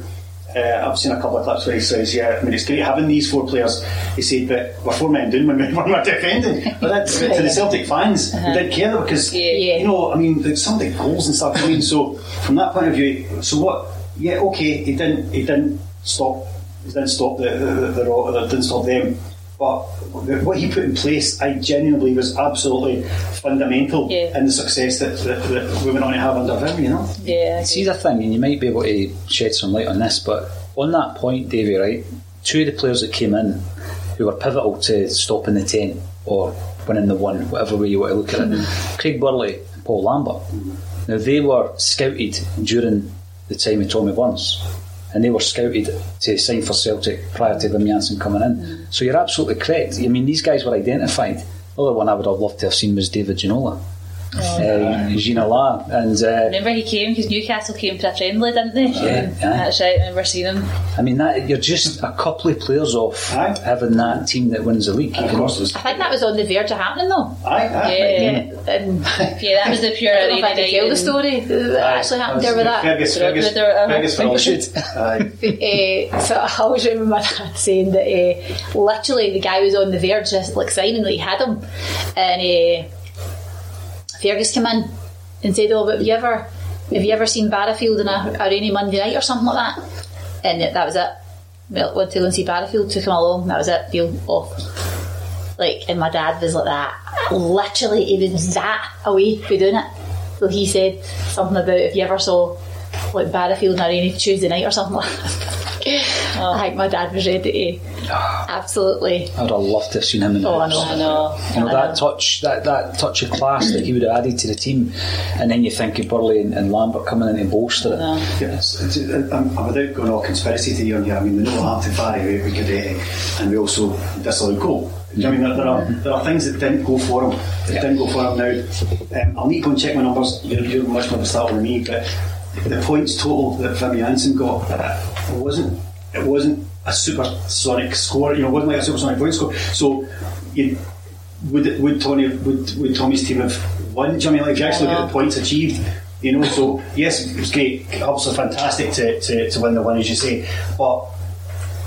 uh, I've seen a couple of clips where he says, "Yeah, I mean it's great having these four players." He said, "But we're four men down when we- (laughs) when we're defending." But that's to the Celtic fans who didn't care because Yeah. you know, I mean, some of the goals and stuff. I mean, so from that point of view, so what? Yeah, okay, he didn't he didn't stop he didn't stop the the, the, the, the didn't stop them. But what he put in place, I genuinely believe was absolutely fundamental Yeah. in the success that, that, that we went on to have under him, you know? yeah. See the thing, and you might be able to shed some light on this, but on that point, Davey, right, two of the players that came in who were pivotal to stopping the 10 or winning the one, whatever way you want to look at it, mm-hmm. Craig Burley and Paul Lambert. Mm-hmm. Now, they were scouted during the time of Tommy Burns. And they were scouted to sign for Celtic prior to Wim Jansen coming in. Mm. So you're absolutely correct. I mean, these guys were identified. The other one I would have loved to have seen was David Ginola. Uh, Ginola. And uh, Remember he came because Newcastle came for a friendly, didn't they? Yeah, yeah. That's right. I remember seeing him. I mean, that you're just a couple of players off Aye. having that team that wins the league. You Of course. I think that was on the verge of happening though. Aye, aye. Yeah. And Yeah, that was the pure (laughs) I don't know if I rainy tell the night. story that actually happened there with that. Fergus, Throw it Fergus, with their- uh, Fergus for all should. Aye. uh, (laughs) so I always remember my dad saying that uh, literally the guy was on the verge of like signing, that he had him, and uh, Fergus came in and said, "Oh, have you ever have you ever seen Barrowfield on a, a rainy Monday night or something like that?" And that was it. Well, went to go and see Barrowfield, took him along. That was it. Deal off. Like, and my dad was like that. Literally, he was that away for doing it. So he said something about if you ever saw like Barrowfield on a rainy Tuesday night or something (laughs) like that. I think my dad was ready to (sighs) absolutely. I'd have loved to have seen him in the Oh, I box. know. I know. You know I that know. touch, that, that touch of class that he would have added to the team, and then you think of Burley and, and Lambert coming in and bolster it. Yeah, it's, it's, I'm, I'm without going all conspiracy theory on here. I mean, we know Hampton Farry, we, we Cadete, and we also disallowed goal. Do you know I mean, there, there are there are things that didn't go for him. That didn't go for him now. Um, I'll need to go and check my numbers. You're, you're much more of a starter than me, but the points total that Wim Jansen got it wasn't it wasn't a supersonic score. You know, it wasn't like a supersonic point score. So. You, would would Tony would, would Tommy's team have won? Do you know I mean like if you actually look at the points achieved? You know, so yes, it was great, obviously fantastic to, to, to win the one as you say, but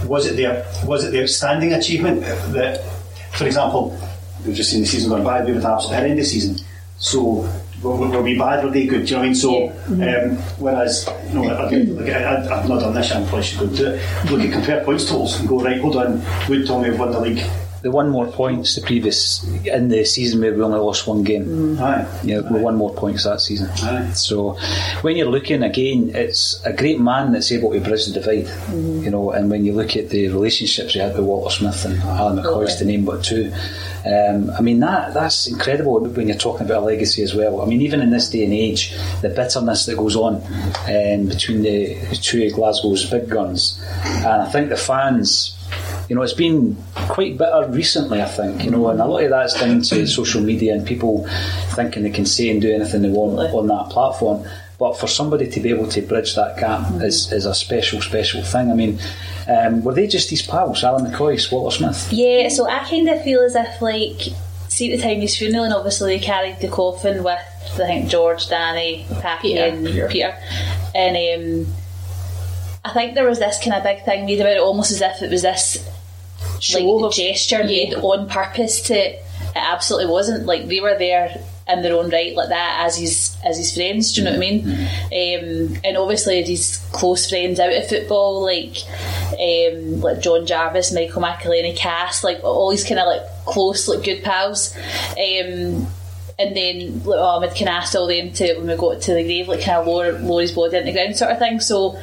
was it the was it the outstanding achievement that, for example, we've just seen the season gone by, we would absolutely horrendous season. So were, were we bad? Were they good? Do you know what I mean? So um, whereas you know, again, like, I, I, I've not done this, I'm probably should go do it. Look at compare points totals and go right. Hold on, would Tommy have won the league? They won more points the previous in the season where we only lost one game. Aye. Yeah, we won more points that season. Aye. So when you're looking again, it's a great man that's able to bridge the divide. You know, and when you look at the relationships he had with Walter Smith and Alan McCoist to name but two. Um, I mean that that's incredible when you're talking about a legacy as well. I mean even in this day and age, the bitterness that goes on um, between the two of Glasgow's big guns, and I think the fans you know, it's been quite bitter recently, I think, you know, and a lot of that's down to social media and people thinking they can say and do anything they want on that platform. But for somebody to be able to bridge that gap is, is a special, special thing. I mean, um, were they just these pals, Alan McCoist, Walter Smith? Yeah, so I kind of feel as if, like, see at the time of his funeral, and obviously they carried the coffin with, I think, George, Danny, Pappy, Peter. and Peter. Peter. And um, I think there was this kind of big thing made about it, almost as if it was this Show like of- gesture Yeah. made on purpose to. It absolutely wasn't. Like they were there in their own right, like that, as his as his friends. Do you know what I mean? Um, and obviously his close friends out of football, like um, like John Jarvis, Michael McElhaney, Cass, like all these kind of like close, like good pals. Um, and then like, oh, I'd kind of all them to when we got to the grave, like kind of lower, lower his body into the ground, sort of thing. So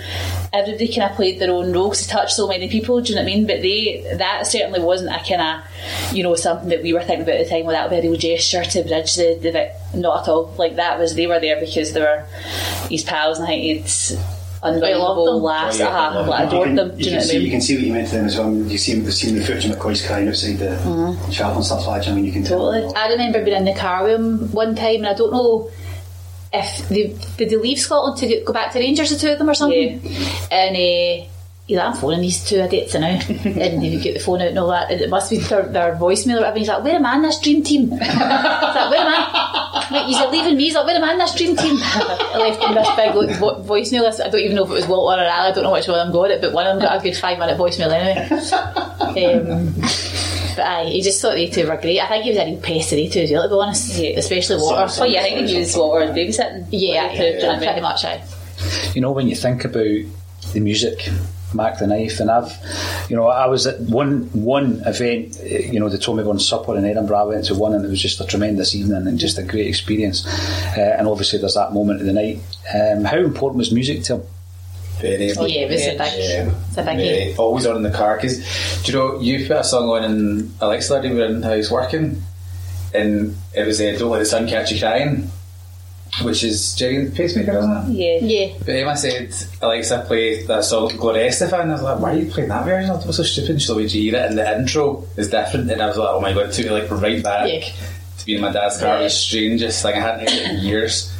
everybody kind of played their own role because he touched so many people. Do you know what I mean? But they that certainly wasn't a kind of you know something that we were thinking about at the time. Well, that would a gesture to bridge the, the. Not at all. Like that was they were there because they were his pals, and I think it's unbelievable them. laughs. Oh, yeah, love like, you adored can, them. Do you, you know can what I see, you can see what you meant to them as well. You see, you see the footage of McCoist crying outside the Mm-hmm. chapel and stuff like that. I mean, you can tell. Totally. I remember being in the car with him one time, and I don't know if they did they leave Scotland to go- go back to Rangers, the two of them, or something. And uh, he's like, I'm phoning these two idiots now, (laughs) and he would get the phone out and all that. And it must be their, their voicemail or whatever. He's like, Where am I in this dream team? (laughs) He's like, Where am I? Like, he's like, leaving me. He's like, Where am I in this dream team? (laughs) I left him this big like, vo- voicemail. I don't even know if it was Walter or Al. I don't know which one of them got it, but one of them got a good five minute voicemail anyway. (laughs) Um, but aye, he just thought they two were great. I think he was a real pest of they two as well, to be honest. Yeah. Especially Water. Oh yeah, I think he was what were babysitting. Yeah, Like, yeah, do you know what I mean? pretty much, aye. You know, when you think about the music, Mac the Knife, and I've, you know, I was at one one event, you know, the Tommy Burns Supper in Edinburgh. I went to one, and it was just a tremendous evening and just a great experience. Uh, and obviously, there's that moment of the night. Um, how important was music to him? Very. Oh, yeah, it was a big, Yeah. it's a big Very. Always on in the car because do you know you put a song on and Alexa Lady were in house working and it was uh, Don't Let the Sun Catch You Crying which is Gerry the Pacemaker isn't it? Yeah. Yeah. But Emma said Alexa play that song Gloria Estefan I was like why are you playing that version? That was so stupid and she's like you hear it and the intro is different and I was like oh my god it took me like right back Yeah. to be in my dad's car it was the strangest thing I hadn't heard it in years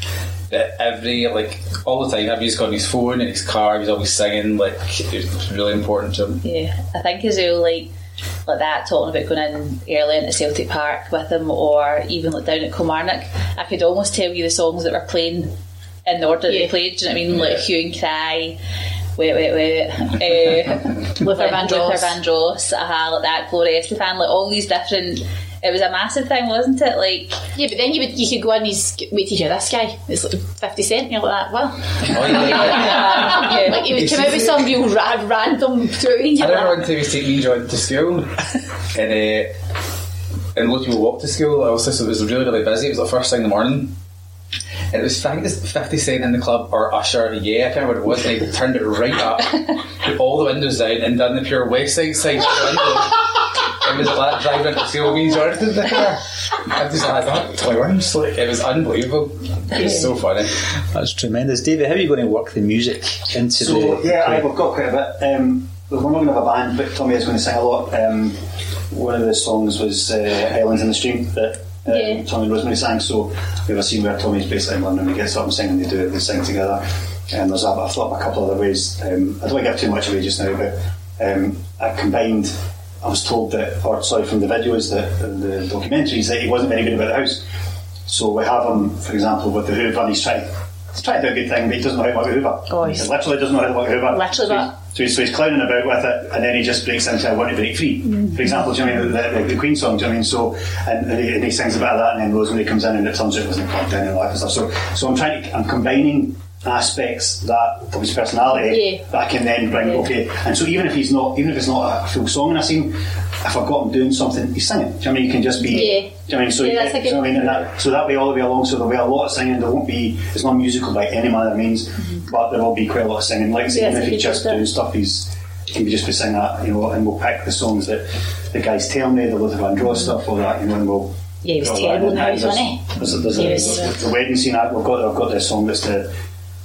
that every like all the time every he's got on his phone in his car he's always singing like it was really important to him Yeah, I think as well, like like that, talking about going in early into Celtic Park with them, or even like down at Kilmarnock, I could almost tell you the songs that were playing in the order that Yeah. they played. Do you know what I mean? Like Hue and Cry. Wait, wait, wait. Uh, (laughs) Luther Vandross. Luther Vandross, uh, like that, Gloria Estefan, like all these different. It was a massive thing, wasn't it? Like, Yeah, but then you would you could go on these wait to hear this guy. It's like fifty cent. And you're like, well, oh, yeah. (laughs) yeah. like he would come out with some real ra- random tune. I remember one time he was taking me John to school and uh, and loads of people walked to school obviously so it was really really busy it was the first thing in the morning And it was I think it's 50 Cent in the club or Usher, yeah, I can't remember what it was. And they turned it right up, put (laughs) all the windows down, and done the pure West Side side of the window. It was like driving into COB Jordan in the car. I just had that clearance. Like, it was unbelievable. It was so funny. That's tremendous. David, how are you going to work the music into So the. yeah, play? I, we've got quite a bit. Um, we're not going to have a band, but Tommy is going to sing a lot. Um, one of the songs was uh, "Islands in the Stream" that um, Yeah. Tommy and Rosemary sang. So we have a scene where Tommy's basically in London. We get up and sing, and they do it. They sing together. And there's a, I've thought of a couple other ways. Um, I don't want to give too much away just now, but um, I combined. I was told that, or sorry, from the videos that the documentaries that he wasn't very good about the house. So we have him, for example, with the Hoover, and he's trying, he's trying to do a good thing, but he doesn't know how to work a Hoover. Oh, he's- he literally doesn't know how to work a Hoover. Literally so, that. he's, so, he's, so he's clowning about with it, and then he just breaks into "I want to break free." Mm-hmm. For example, do you know what I mean the, the, the Queen song? Do you know what I mean so? And, and, he, and he sings about that, and then Rosemary comes in, and it turns out it wasn't plugged in and all that stuff. So, so I'm trying to, I'm combining aspects that of his personality Yeah. that I can then bring. Yeah. Okay, and so even if he's not, even if it's not a full song in a scene, if I've got him doing something, he's singing. Do you know what I mean? You can just be. Yeah. Do you know what I mean? So, Yeah, you- a you know I mean? And that, so that way all the way along, so there'll be a lot of singing. There won't be. It's not musical by any manner of means, but there will be quite a lot of singing. Like Yeah, even if he's just doing stuff, he's he can be just be singing that, you know, and we'll pick the songs that the guys tell me, the Luther Vandross stuff, all that, you know, and we'll. Yeah, he was terrible in the house, wasn't he? There's, there's, He a, there's the wedding scene. I've got I've got this song that's the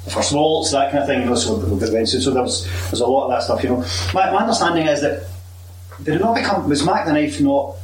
the first waltz, that kind of thing. You know, so we'll get the so there's there's a lot of that stuff. You know, my, my understanding is that did it not become was Mac the Knife not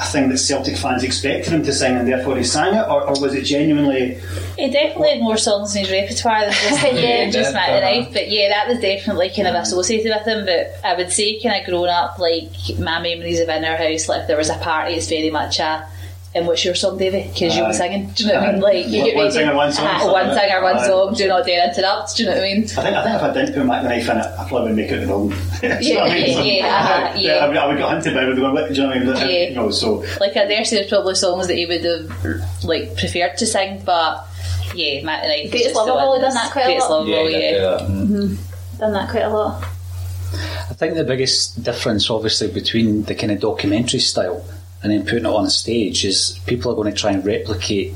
a thing that Celtic fans expected him to sing and therefore he sang it, or, or was it genuinely? He definitely had more songs in his repertoire than just, (laughs) yeah, just Mac the Knife. But yeah, that was definitely kind of associated with him. But I would say, kind of growing up, like my memories of in our house, like if there was a party, it's very much a. And what's your song, Davy? Because you were singing. Do you know what I mean? Like you One- get one ready. singer, one song, Ah, something one like singer, one that. song. Do not dare interrupt. Do you know what I mean? I think I think if I didn't put Mac the Knife in it, I probably would make it the wrong. (laughs) Do you I mean? Yeah, So- yeah, uh-huh, yeah. I, would, I would get hunted by it. Going, what, do you know what I mean? Yeah. You know, so Like I dare say, there's probably songs that he would have like preferred to sing, but yeah, Mac the Knife. Greatest is just the Lover one Boy done that quite a Greatest lot. Lover Boy, yeah. Done that quite a lot. I think the biggest difference, obviously, between the kind of documentary style and then putting it on a stage is people are going to try and replicate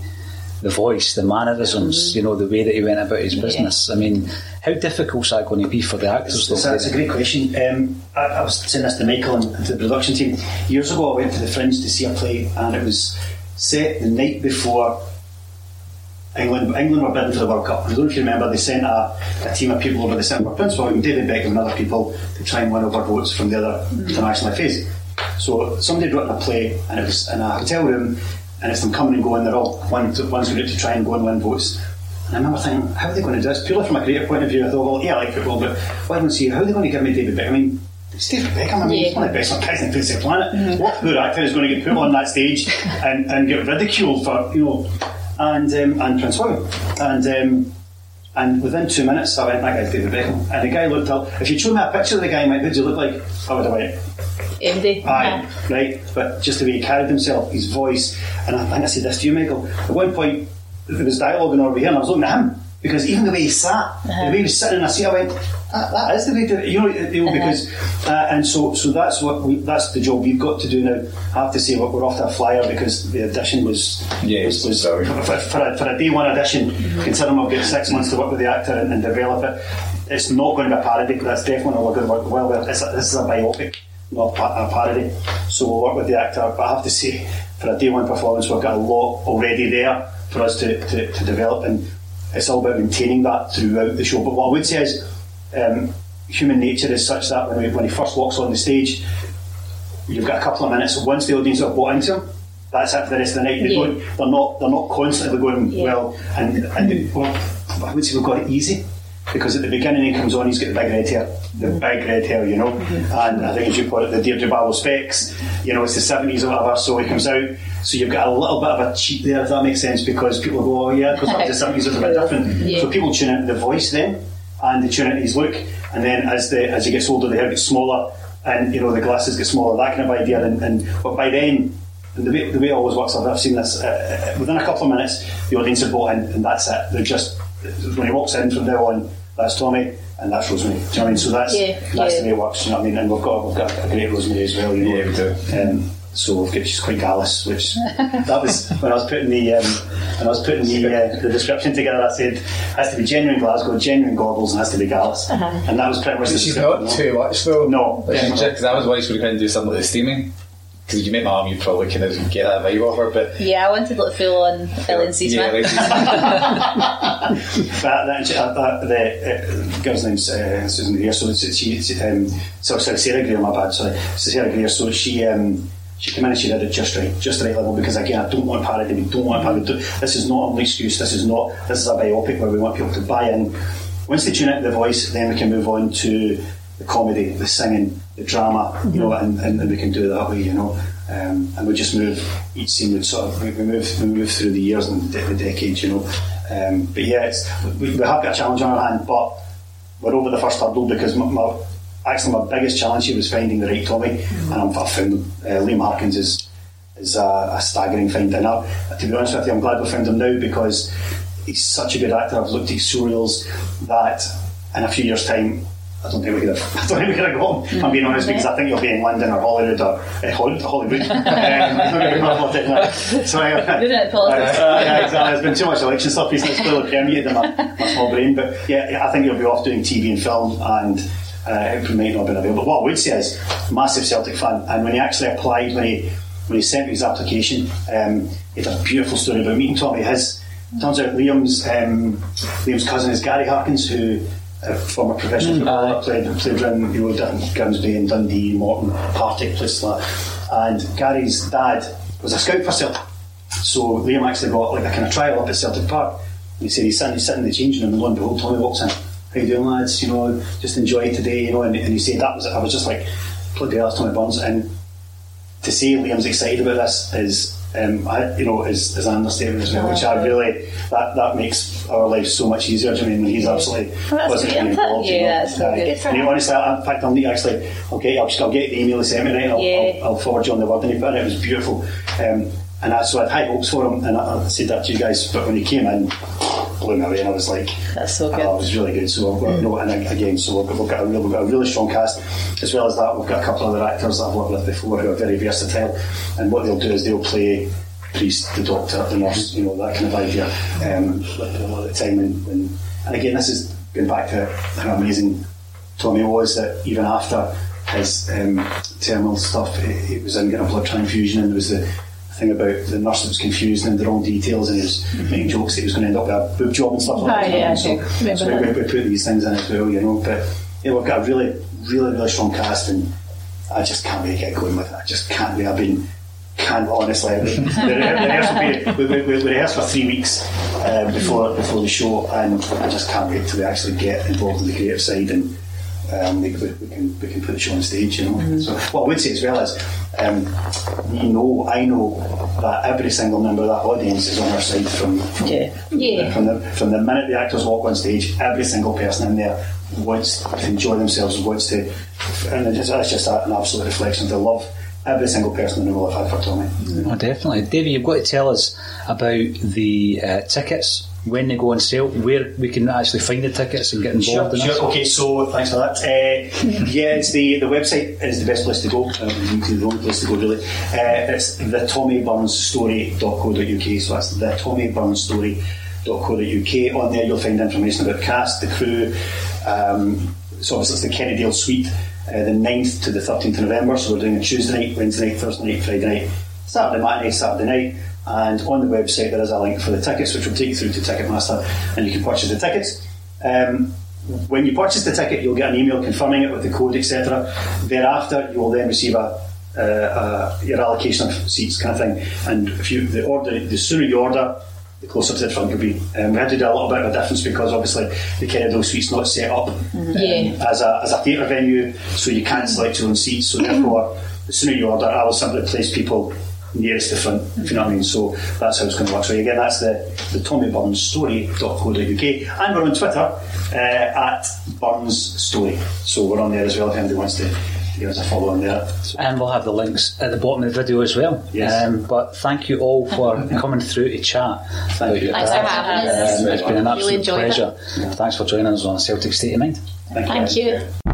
the voice, the mannerisms, you know, the way that he went about his business. I mean, how difficult is that going to be for the actors? That's, though? that's a great question. Um, I, I was saying this to Michael and, to the production team. Years ago, I went to the Fringe to see a play, and it was set the night before England. England were bidding for the World Cup. I don't know if you remember. They sent a, a team of people over the centre, Prince William, David Beckham, and other people to try and win over votes from the other international FAs. So somebody had written a play, and it was in a hotel room, and it's them coming and going. They're all one one's going to try and go and win votes. And I remember thinking, how are they going to do this? Purely from a creative point of view, I thought, well, yeah, I like football, but why don't see how are they going to give me David Beckham? I mean, it's David Beckham, I mean, he's one of the best guys on the face of the planet. What poor actor is going to get put on that stage (laughs) and, and get ridiculed for, you know, and um, and Prince William. And um, and within two minutes, I went, that guy's David Beckham. And the guy looked up, if you showed me a picture of the guy, who does he look like? I would have went, MD. Aye, right. But just the way he carried himself, his voice, and I think I said this to you, Michael. At one point, there was dialogue on over here, and I was looking at him because even the way he sat, the uh-huh. way he was sitting in a seat, I went, that, that is the way to, you know, you know uh-huh. because, uh, and so, so that's what we, that's the job we've got to do now. I have to say, we're we're off to a flyer because the audition was, Yeah, was, was sorry. for, for, for, a, for a day one audition, mm-hmm. considering we've got six months to work with the actor and, and develop it. It's not going to be a parody. Because that's definitely not going to work well. It's a, this is a biopic, not a, a parody. So we'll work with the actor. But I have to say, for a day one performance, we've got a lot already there for us to, to, to develop, and it's all about maintaining that throughout the show. But what I would say is, um, human nature is such that when, we, when he first walks on the stage, you've got a couple of minutes. Once the audience have bought into him, that's it for the rest of the night. They Yeah. don't, they're not they're not constantly going Yeah. well. And and well, I would say we've got it easy because at the beginning he comes on, he's got the big red hair, the big red hair, you know. And I think as you put it, the Deirdre Barlow specs. You know, it's the seventies or whatever. So he comes out. So you've got a little bit of a cheat there, if that makes sense, because people go, oh yeah, because to the seventies was a bit different. Yeah. So people tune into the voice then, and they tune into his look, and then as the as he gets older, the hair gets smaller, and you know the glasses get smaller, that kind of idea. And, and but by then, the way, the way it always works, I've, I've seen this uh, uh, within a couple of minutes, the audience have bought in, and that's it. They're just when he walks in from now on, that's Tommy. And that's Rosemary. Do you know what I mean? So that's Yeah, that's yeah. the way it works. You know what I mean? And we've got we've got a great Rosemary as well. You know? Yeah, we do. Um, So we've got, she's quite gallus, which (laughs) that was when I was putting the um, when I was putting the uh, the description together. I said has to be genuine Glasgow, genuine goggles, and has to be gallus, and that was pretty much. the She's not too much though. No, definitely. because that was worried she would kind of do something like the steaming. Because if you met my mum, you'd probably kind of get that vibe off her. But Yeah, I wanted like full on Elaine C. yeah, Smith. like, (laughs) That, that, uh, that, the uh, girl's name's uh, Susan Greer. So she, she um, so sorry, Sarah Greer. My bad. Sorry, Sarah Greer. So she. Um, she came in and she did it just right, just the right level. Because again, I don't want parody. We don't want parody. This is not an excuse. This is not. This is a biopic where we want people to buy in. Once they tune into the voice, then we can move on to the comedy, the singing, the drama. You know, and, and, and we can do it that way. You know. Um, and we just move each scene would sort of we, move we move through the years and the, the decades, you know. Um, but yeah, we, we have got a challenge on our hand, but we're over the first hurdle because my, my actually my biggest challenge here was finding the right Tommy, and I'm, found. Uh, Liam Harkins is is a, a staggering find, and to be honest with you, I'm glad we found him now because he's such a good actor. I've looked at his surreals that in a few years' time. I don't think we could have. I don't think we have got him. I'm being honest because I think you'll be in London or Hollywood or uh, Hollywood. Hollywood. (laughs) um, I'm not gonna go off on so I, Good at politics. uh, yeah, exactly. There's been too much election stuff recently. It's clearly permeated in my, my small brain. But yeah, I think you'll be off doing TV and film, and uh, it might not have been available. But what I would say is, massive Celtic fan, and when he actually applied, when he when he sent me his application, um, he had a beautiful story about meeting Tommy. His turns out Liam's um, Liam's cousin is Gary Harkins, who. Uh, former professional footballer, played, played around you know, down Grimsby and Dundee, Morton, Partick, places like. And Gary's dad was a scout for Celtic. So Liam actually got like a kind of trial up at Celtic Park. And he said he's sitting, he's sitting in the changing room and lo and behold Tommy walks in. How you doing lads? You know, just enjoy today, you know, and, and he said that was I was just like, bloody hell, Tommy Burns and to say Liam's excited about this is um, I, you know, is, is an understatement as well, which I really that, that makes our life so much easier. Do you I mean when he's absolutely Well, that's positively great, isn't it? involved? you Yeah, know? that's Aye. good for And he him. honestly, I- in fact, I'll need actually. Okay, I'll just I'll get the email he sent me right, and I'll, Yeah. I'll, I'll forward you on the word. And he put it. It was beautiful. Um, and I, so I had high hopes for him, and I, I said that to you guys. But when he came in, blew me away, and I was like, That's so Oh, good. it was really good. So, I've got, you know, and again, so we've got, we've, got a real, we've got a really strong cast. As well as that, we've got a couple of other actors that I've worked with before who are very versatile. And what they'll do is they'll play priest, the doctor, the nurse, you know, that kind of idea um, a lot of the time. And, when, and again, this is going back to how amazing Tommy was that even after his um, terminal stuff, he, he was in getting a blood transfusion, and there was the thing about the nurse that was confused and the wrong details, and he was making jokes that he was going to end up with a boob job and stuff like that. yeah, so, okay. Remember so we, that. we, we put these things in as well, you know. But yeah, we've got a really, really, really strong cast, and I just can't wait to get going with it. I just can't wait. I've been can't honestly. The, the, the rehearsal (laughs) period, we, we, we, we rehearsed for three weeks uh, before before the show, and I just can't wait till we actually get involved in the creative side and um, we, we, we can we can put the show on stage. You know. So what I would say as well is, um, we know I know that every single member of that audience is on our side from from, Yeah. Yeah. from the from the minute the actors walk on stage. Every single person in there wants to enjoy themselves, wants to, and it's just, it's just an absolute reflection of the love every single person in the world have had for Tommy. Oh, definitely. Davey, you've got to tell us about the uh, tickets, when they go on sale, where we can actually find the tickets and get involved in Sure, this. sure. Okay, so thanks for that. Uh, yeah, it's the, the website is the best place to go. Usually the only place to go, really. Uh, it's the tommyburnsstory.co.uk. So that's the tommy burns tommyburnsstory.co.uk. On there, you'll find information about cast, the crew. Um, so obviously, it's the Kerrydale Suite, uh, the 9th to the 13th of November. So we're doing a Tuesday night, Wednesday night, Thursday night, Friday night, Saturday matinee, Saturday night. And on the website, there is a link for the tickets, which will take you through to Ticketmaster, and you can purchase the tickets. Um, when you purchase the ticket, you'll get an email confirming it with the code, etc. Thereafter, you will then receive a, uh, uh, your allocation of seats, kind of thing. And if you the order, the sooner you order, the closer to the front you'll be. Um, we had to do a little bit of a difference because obviously the Kerrydale Suite's not set up um, Yeah. as a as a theatre venue, so you can't select your own seats. So (clears throat) therefore, the sooner you order, I will simply place people nearest the front, if you know what I mean. So that's how it's going to work. So again, that's the, the tommyburnsstory.co.uk. And we're on Twitter uh, at Burns Story. So we're on there as well if anybody wants to give us a follow on there. So, And we'll have the links at the bottom of the video as well. Yes. Um, but thank you all for (laughs) coming through to chat. about you. Thanks for having us. Um, it's been an absolute enjoyed it. pleasure. Thanks for joining us on Celtic State of Mind. thank, Thank you. you.